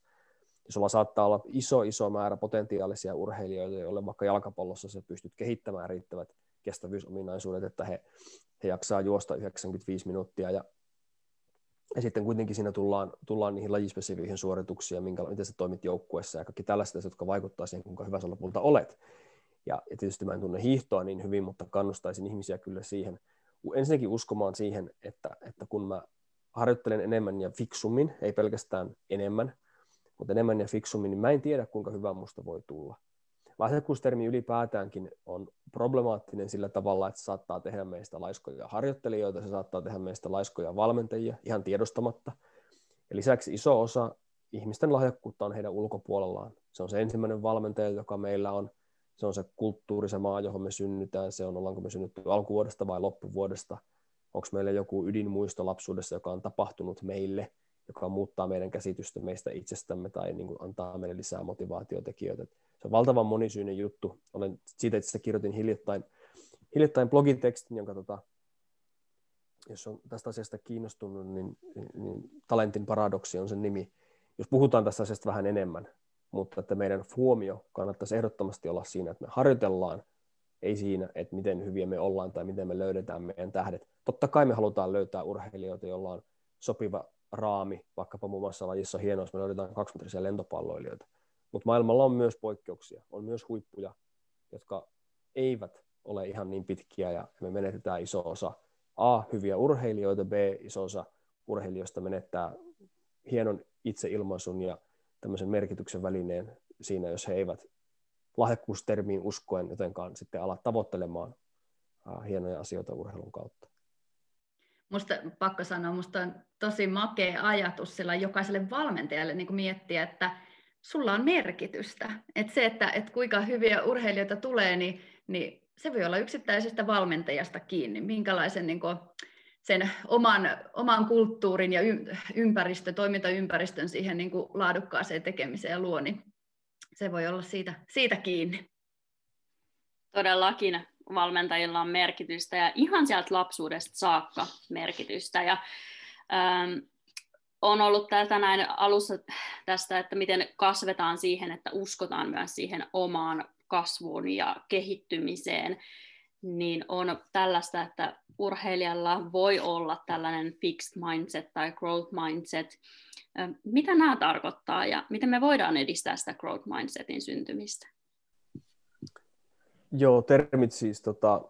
Ja sulla saattaa olla iso, iso määrä potentiaalisia urheilijoita, joille vaikka jalkapallossa sä pystyt kehittämään riittävät kestävyysominaisuudet, että he, he jaksaa juosta 95 minuuttia ja ja sitten kuitenkin siinä tullaan, tullaan niihin lajispesifeihin suorituksiin, minkä, miten sä toimit joukkueessa ja kaikki tällaiset, jotka vaikuttaa siihen, kuinka hyvä sä lopulta olet. Ja, ja tietysti mä en tunne hiihtoa niin hyvin, mutta kannustaisin ihmisiä kyllä siihen, ensinnäkin uskomaan siihen, että, että kun mä harjoittelen enemmän ja fiksummin, ei pelkästään enemmän, mutta enemmän ja fiksummin, niin mä en tiedä, kuinka hyvä musta voi tulla. Lahjakkuustermi ylipäätäänkin on problemaattinen sillä tavalla, että se saattaa tehdä meistä laiskoja harjoittelijoita, se saattaa tehdä meistä laiskoja valmentajia ihan tiedostamatta. Ja lisäksi iso osa ihmisten lahjakkuutta on heidän ulkopuolellaan. Se on se ensimmäinen valmentaja, joka meillä on. Se on se kulttuuri, se maa, johon me synnytään. Se on, ollaanko me synnytty alkuvuodesta vai loppuvuodesta. Onko meillä joku ydinmuisto lapsuudessa, joka on tapahtunut meille, joka muuttaa meidän käsitystä meistä itsestämme tai niin kuin antaa meille lisää motivaatiotekijöitä se on valtavan monisyinen juttu. Olen siitä itse kirjoitin hiljattain, hiljattain blogitekstin, jonka tota, jos on tästä asiasta kiinnostunut, niin, niin talentin paradoksi on sen nimi. Jos puhutaan tästä asiasta vähän enemmän, mutta että meidän huomio kannattaisi ehdottomasti olla siinä, että me harjoitellaan, ei siinä, että miten hyviä me ollaan tai miten me löydetään meidän tähdet. Totta kai me halutaan löytää urheilijoita, joilla on sopiva raami, vaikkapa muun muassa lajissa hienoa, jos me löydetään kaksimetrisiä lentopalloilijoita. Mutta maailmalla on myös poikkeuksia, on myös huippuja, jotka eivät ole ihan niin pitkiä ja me menetetään iso osa A, hyviä urheilijoita, B, iso osa urheilijoista menettää hienon itseilmaisun ja tämmöisen merkityksen välineen siinä, jos he eivät lahjakkuustermiin uskoen jotenkaan sitten ala tavoittelemaan hienoja asioita urheilun kautta. Musta pakko sanoa, musta on tosi makea ajatus sillä jokaiselle valmentajalle niin miettiä, että sulla on merkitystä. Et se, että et kuinka hyviä urheilijoita tulee, niin, niin se voi olla yksittäisestä valmentajasta kiinni, minkälaisen niin kuin, sen oman, oman kulttuurin ja ympäristö, toimintaympäristön siihen niin kuin laadukkaaseen tekemiseen luo, niin se voi olla siitä, siitä kiinni. Todellakin valmentajilla on merkitystä ja ihan sieltä lapsuudesta saakka merkitystä. Ja, ähm, on ollut näin alussa tästä, että miten kasvetaan siihen, että uskotaan myös siihen omaan kasvuun ja kehittymiseen. Niin on tällaista, että urheilijalla voi olla tällainen fixed mindset tai growth mindset. Mitä nämä tarkoittaa ja miten me voidaan edistää sitä growth mindsetin syntymistä? Joo, termit siis tota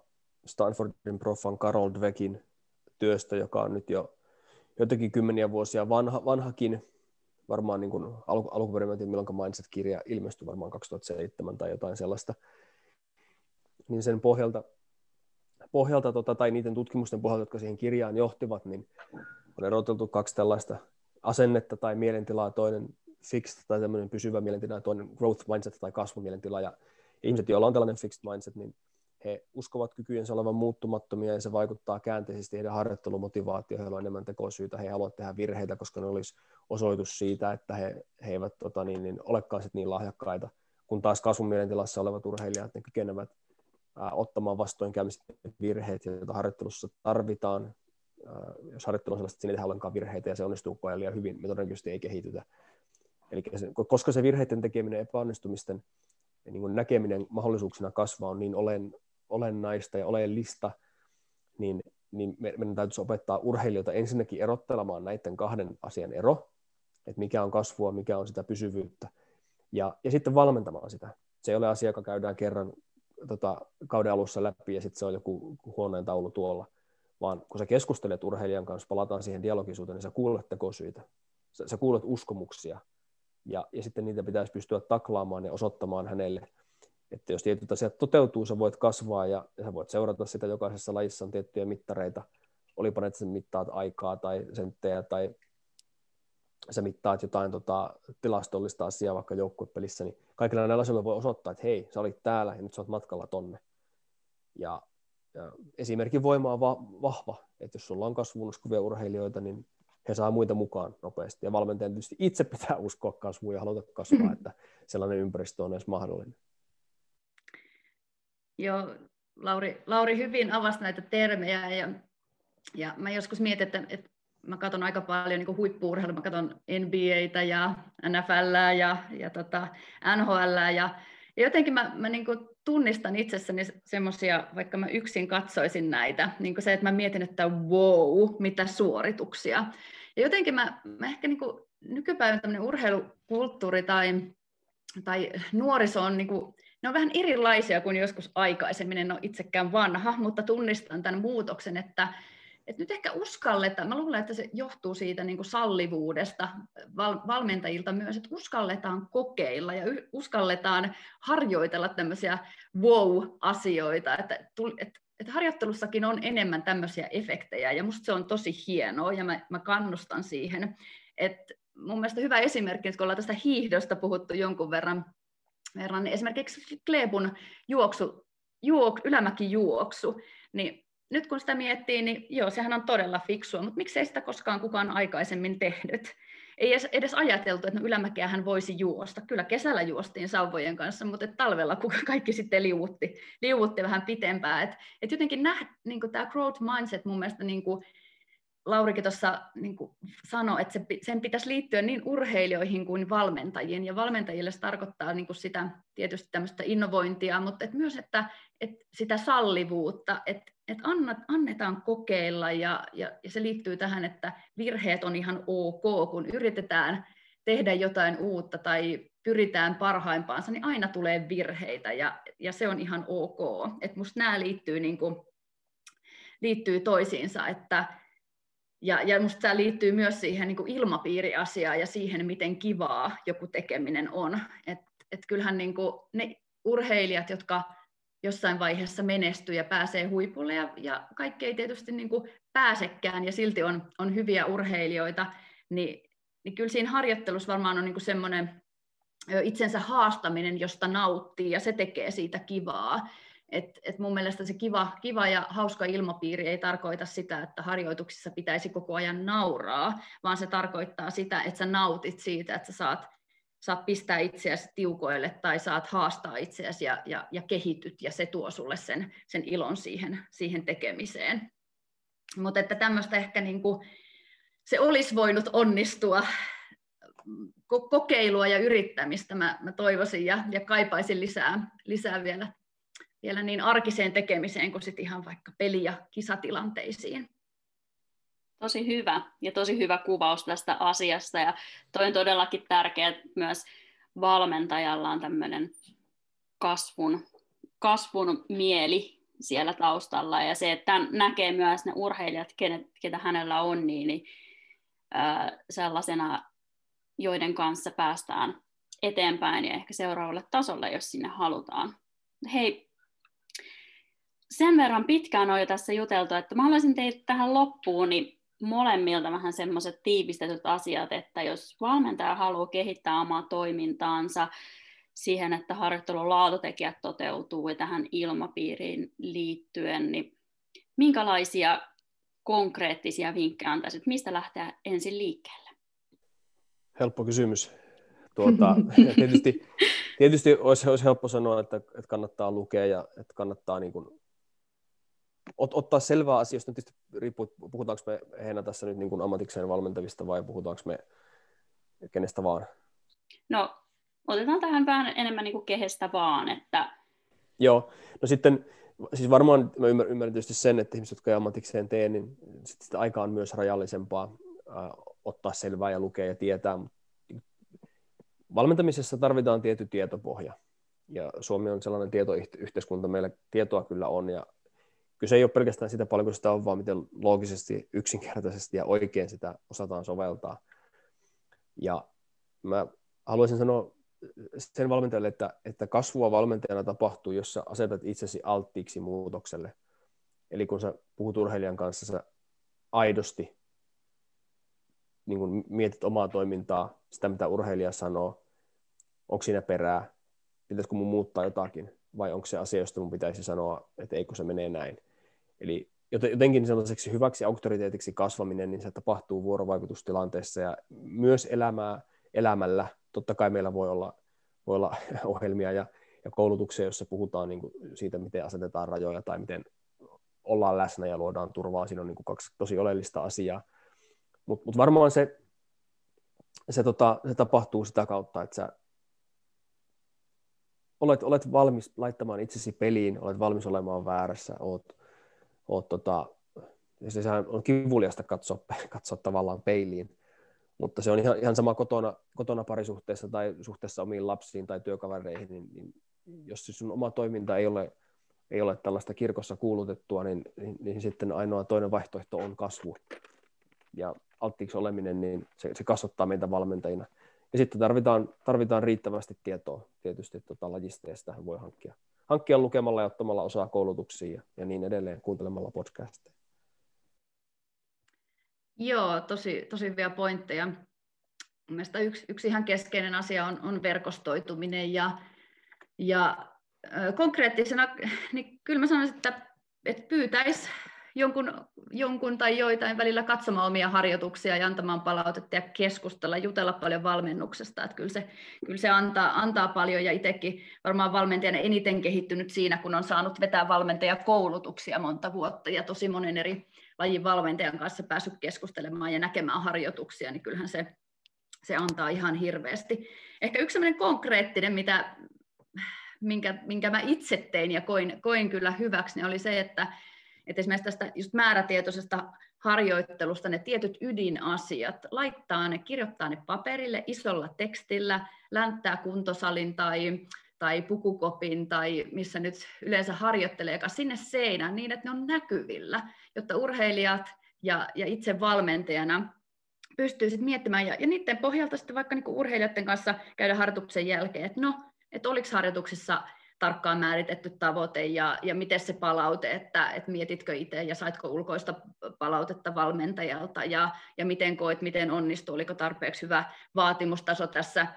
Stanfordin profan Carol Dweckin työstä, joka on nyt jo jotenkin kymmeniä vuosia vanha, vanhakin, varmaan niin kuin alku, tiedä, milloin Mindset-kirja ilmestyi, varmaan 2007 tai jotain sellaista, niin sen pohjalta, pohjalta tota, tai niiden tutkimusten pohjalta, jotka siihen kirjaan johtivat, niin on eroteltu kaksi tällaista asennetta tai mielentilaa, toinen fixed tai tämmöinen pysyvä mielentila, ja toinen growth mindset tai kasvumielentila, ja ihmiset, joilla on tällainen fixed mindset, niin he uskovat kykyjensä olevan muuttumattomia ja se vaikuttaa käänteisesti heidän harjoittelumotivaatioon, heillä on enemmän tekosyytä, he haluavat tehdä virheitä, koska ne olisi osoitus siitä, että he, he eivät tota, niin, niin, olekaan sit niin lahjakkaita, kun taas kasvumielentilassa olevat urheilijat ne kykenevät ottamaan vastoinkäymiset virheet, joita harjoittelussa tarvitaan. Jos harjoittelu on sellaista, että siinä ei ollenkaan virheitä ja se onnistuu liian hyvin, me todennäköisesti ei kehitytä. Eli se, koska se virheiden tekeminen epäonnistumisten niin kuin näkeminen mahdollisuuksina kasvaa on niin olen, olennaista ja oleellista, niin, niin meidän täytyisi opettaa urheilijoita ensinnäkin erottelemaan näiden kahden asian ero, että mikä on kasvua, mikä on sitä pysyvyyttä, ja, ja sitten valmentamaan sitä. Se ei ole asia, joka käydään kerran tota, kauden alussa läpi ja sitten se on joku huoneen taulu tuolla, vaan kun sä keskustelet urheilijan kanssa, palataan siihen dialogisuuteen, niin sä kuulet tekosyitä, sä, sä kuulet uskomuksia, ja, ja sitten niitä pitäisi pystyä taklaamaan ja osoittamaan hänelle, että jos tietyt asiat toteutuu, sä voit kasvaa ja, ja sä voit seurata sitä, jokaisessa lajissa on tiettyjä mittareita, olipa ne, että sä mittaat aikaa tai senttejä tai sä mittaat jotain tota, tilastollista asiaa vaikka joukkuepelissä, niin kaikilla näillä asioilla voi osoittaa, että hei, sä olit täällä ja nyt sä oot matkalla tonne. Ja, ja esimerkin voima on va- vahva, että jos sulla on kasvuun uskovia urheilijoita, niin he saa muita mukaan nopeasti. Ja valmentajan tietysti itse pitää uskoa kasvuun ja haluta kasvaa, että sellainen ympäristö on edes mahdollinen. Joo, Lauri, Lauri hyvin avasi näitä termejä ja, ja mä joskus mietin, että, että mä katson aika paljon niin huippuurheilua, mä katson NBAtä ja NFL ja, ja tota NHL ja, ja jotenkin mä, mä niin tunnistan itsessäni semmoisia, vaikka mä yksin katsoisin näitä, niin se, että mä mietin, että wow, mitä suorituksia. Ja jotenkin mä, mä ehkä niin nykypäivän tämmöinen urheilukulttuuri tai, tai nuoriso on niin kuin, ne on vähän erilaisia kuin joskus aikaisemmin, en ole itsekään vanha, mutta tunnistan tämän muutoksen, että, että nyt ehkä uskalletaan, mä luulen, että se johtuu siitä niin kuin sallivuudesta val, valmentajilta myös, että uskalletaan kokeilla ja uskalletaan harjoitella tämmöisiä wow-asioita, että, että, että harjoittelussakin on enemmän tämmöisiä efektejä ja musta se on tosi hienoa ja mä, mä kannustan siihen, että mun mielestä hyvä esimerkki, kun ollaan tästä hiihdosta puhuttu jonkun verran, verran niin esimerkiksi Kleebun juoksu, juok, ylämäkijuoksu, niin nyt kun sitä miettii, niin joo, sehän on todella fiksua, mutta miksei sitä koskaan kukaan aikaisemmin tehnyt? Ei edes, edes ajateltu, että no ylämäkeä hän voisi juosta. Kyllä kesällä juostiin sauvojen kanssa, mutta et talvella kun kaikki sitten liuutti, liuutti vähän pitempään. Et, et jotenkin niin tämä growth mindset mun mielestä niin kuin, Laurikin tuossa niin sanoi, että se, sen pitäisi liittyä niin urheilijoihin kuin valmentajiin, ja valmentajille se tarkoittaa niin kuin sitä tietysti tämmöistä innovointia, mutta et myös että, että sitä sallivuutta, että että annetaan kokeilla, ja, ja, ja se liittyy tähän, että virheet on ihan ok, kun yritetään tehdä jotain uutta tai pyritään parhaimpaansa, niin aina tulee virheitä, ja, ja se on ihan ok. Että musta nämä liittyy, niin kuin, liittyy toisiinsa, että ja, ja minusta tämä liittyy myös siihen niin ilmapiiriasiaan ja siihen, miten kivaa joku tekeminen on. Et, et kyllähän niin kuin ne urheilijat, jotka jossain vaiheessa menestyy ja pääsee huipulle, ja, ja kaikki ei tietysti niin kuin pääsekään, ja silti on, on hyviä urheilijoita, niin, niin kyllä siinä harjoittelussa varmaan on niin kuin semmoinen itsensä haastaminen, josta nauttii, ja se tekee siitä kivaa. Et, et mun mielestä se kiva, kiva ja hauska ilmapiiri ei tarkoita sitä, että harjoituksissa pitäisi koko ajan nauraa, vaan se tarkoittaa sitä, että sä nautit siitä, että sä saat, saat pistää itseäsi tiukoille tai saat haastaa itseäsi ja, ja, ja kehityt, ja se tuo sulle sen, sen ilon siihen, siihen tekemiseen. Mutta että tämmöistä ehkä niin kuin, se olisi voinut onnistua kokeilua ja yrittämistä mä, mä toivoisin ja, ja kaipaisin lisää, lisää vielä vielä niin arkiseen tekemiseen kuin sit ihan vaikka peli- ja kisatilanteisiin. Tosi hyvä ja tosi hyvä kuvaus tästä asiasta ja toi on todellakin tärkeää myös valmentajalla on tämmöinen kasvun, kasvun mieli siellä taustalla ja se, että näkee myös ne urheilijat, kenet, ketä hänellä on, niin, niin äh, sellaisena, joiden kanssa päästään eteenpäin ja ehkä seuraavalle tasolle, jos sinne halutaan. Hei, sen verran pitkään on jo tässä juteltu, että mä haluaisin teitä tähän loppuun niin molemmilta vähän semmoiset tiivistetyt asiat, että jos valmentaja haluaa kehittää omaa toimintaansa siihen, että harjoittelun laatutekijät toteutuu ja tähän ilmapiiriin liittyen, niin minkälaisia konkreettisia vinkkejä antaisit, mistä lähteä ensin liikkeelle? Helppo kysymys. Tuota, tietysti, tietysti olisi, olisi helppo sanoa, että, että kannattaa lukea ja että kannattaa niin kuin ot, ottaa selvää asioista. Tietysti riippuu, puhutaanko me heidän tässä nyt niin kuin ammatikseen valmentavista vai puhutaanko me kenestä vaan? No, otetaan tähän vähän enemmän niin kuin kehestä vaan. Että... Joo, no sitten siis varmaan mä ymmärrän, ymmärrän tietysti sen, että ihmiset, jotka ei ammatikseen tee, niin sitten sitä aika on myös rajallisempaa äh, ottaa selvää ja lukea ja tietää, valmentamisessa tarvitaan tietty tietopohja. Ja Suomi on sellainen tietoyhteiskunta, meillä tietoa kyllä on, ja kyse ei ole pelkästään sitä paljon sitä on, vaan miten loogisesti, yksinkertaisesti ja oikein sitä osataan soveltaa. Ja mä haluaisin sanoa sen valmentajalle, että, että kasvua valmentajana tapahtuu, jos sä asetat itsesi alttiiksi muutokselle. Eli kun sä puhut urheilijan kanssa, sä aidosti niin kun mietit omaa toimintaa, sitä mitä urheilija sanoo, onko siinä perää, pitäisikö mun muuttaa jotakin, vai onko se asia, josta mun pitäisi sanoa, että eikö se menee näin. Eli jotenkin sellaiseksi hyväksi auktoriteetiksi kasvaminen, niin se tapahtuu vuorovaikutustilanteessa ja myös elämää, elämällä. Totta kai meillä voi olla, voi olla ohjelmia ja, ja koulutuksia, joissa puhutaan niin kuin siitä, miten asetetaan rajoja tai miten ollaan läsnä ja luodaan turvaa. Siinä on niin kuin kaksi tosi oleellista asiaa. Mutta mut varmaan se, se, tota, se tapahtuu sitä kautta, että sä olet, olet valmis laittamaan itsesi peliin, olet valmis olemaan väärässä, oot, oot tota, se on kivuliasta katsoa, katsoa tavallaan peiliin, mutta se on ihan, ihan sama kotona, kotona parisuhteessa tai suhteessa omiin lapsiin tai työkavereihin, niin, niin jos sun oma toiminta ei ole, ei ole tällaista kirkossa kuulutettua, niin, niin, niin sitten ainoa toinen vaihtoehto on kasvu. Ja alttiiksi oleminen, niin se, se kasvattaa meitä valmentajina. Ja sitten tarvitaan, tarvitaan riittävästi tietoa tietysti tota sitä voi hankkia, hankkia lukemalla ja ottamalla osaa koulutuksiin ja, ja niin edelleen, kuuntelemalla podcasteja. Joo, tosi, tosi hyviä pointteja. Mielestäni yksi, yksi ihan keskeinen asia on, on verkostoituminen ja, ja konkreettisena, niin kyllä mä sanoisin, että, että pyytäisi jonkun, jonkun tai joitain välillä katsomaan omia harjoituksia ja antamaan palautetta ja keskustella, jutella paljon valmennuksesta. Että kyllä se, kyllä se antaa, antaa paljon ja itsekin varmaan valmentajana eniten kehittynyt siinä, kun on saanut vetää valmentajakoulutuksia monta vuotta ja tosi monen eri lajin valmentajan kanssa päässyt keskustelemaan ja näkemään harjoituksia, niin kyllähän se, se antaa ihan hirveästi. Ehkä yksi konkreettinen, mitä, minkä, minkä mä itse tein ja koin, koin kyllä hyväksi, niin oli se, että että esimerkiksi tästä just määrätietoisesta harjoittelusta ne tietyt ydinasiat, laittaa ne, kirjoittaa ne paperille isolla tekstillä, länttää kuntosalin tai, tai pukukopin tai missä nyt yleensä harjoittelee, sinne seinään niin, että ne on näkyvillä, jotta urheilijat ja, ja itse valmentajana pystyy sitten miettimään. Ja, ja niiden pohjalta sitten vaikka niinku urheilijoiden kanssa käydä harjoituksen jälkeen, että no, että oliko harjoituksessa tarkkaan määritetty tavoite ja, ja miten se palaute, että, että mietitkö itse ja saitko ulkoista palautetta valmentajalta ja, ja miten koit, miten onnistui, oliko tarpeeksi hyvä vaatimustaso tässä,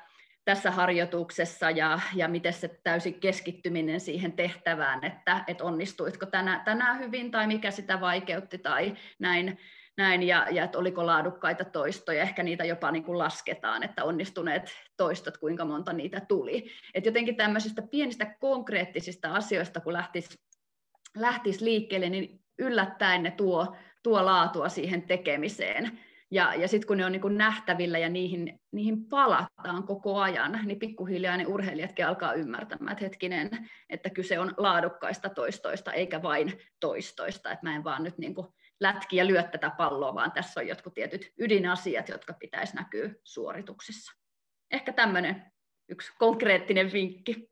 tässä harjoituksessa ja, ja miten se täysi keskittyminen siihen tehtävään, että, että onnistuitko tänä, tänään hyvin tai mikä sitä vaikeutti tai näin näin, ja, ja että oliko laadukkaita toistoja, ehkä niitä jopa niin kuin lasketaan, että onnistuneet toistot, kuinka monta niitä tuli. Et jotenkin tämmöisistä pienistä konkreettisista asioista, kun lähtisi lähtis liikkeelle, niin yllättäen ne tuo, tuo laatua siihen tekemiseen. Ja, ja sitten kun ne on niin nähtävillä ja niihin, niihin palataan koko ajan, niin pikkuhiljaa ne urheilijatkin alkaa ymmärtämään, että hetkinen, että kyse on laadukkaista toistoista eikä vain toistoista. Että mä en vaan nyt niin lätki ja lyö tätä palloa, vaan tässä on jotkut tietyt ydinasiat, jotka pitäisi näkyä suorituksissa. Ehkä tämmöinen yksi konkreettinen vinkki.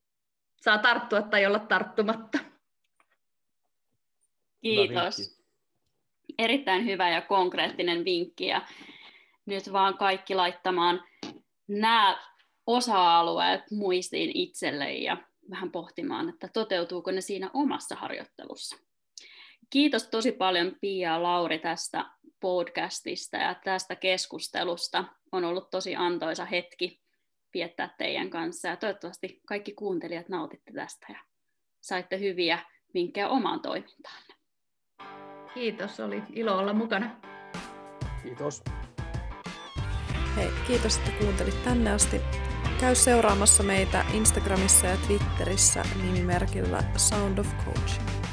Saa tarttua tai olla tarttumatta. Kiitos erittäin hyvä ja konkreettinen vinkki ja nyt vaan kaikki laittamaan nämä osa-alueet muistiin itselle ja vähän pohtimaan, että toteutuuko ne siinä omassa harjoittelussa. Kiitos tosi paljon Pia ja Lauri tästä podcastista ja tästä keskustelusta. On ollut tosi antoisa hetki viettää teidän kanssa ja toivottavasti kaikki kuuntelijat nautitte tästä ja saitte hyviä vinkkejä omaan toimintaan. Kiitos, oli ilo olla mukana. Kiitos. Hei, kiitos, että kuuntelit tänne asti. Käy seuraamassa meitä Instagramissa ja Twitterissä nimimerkillä Sound of Coaching.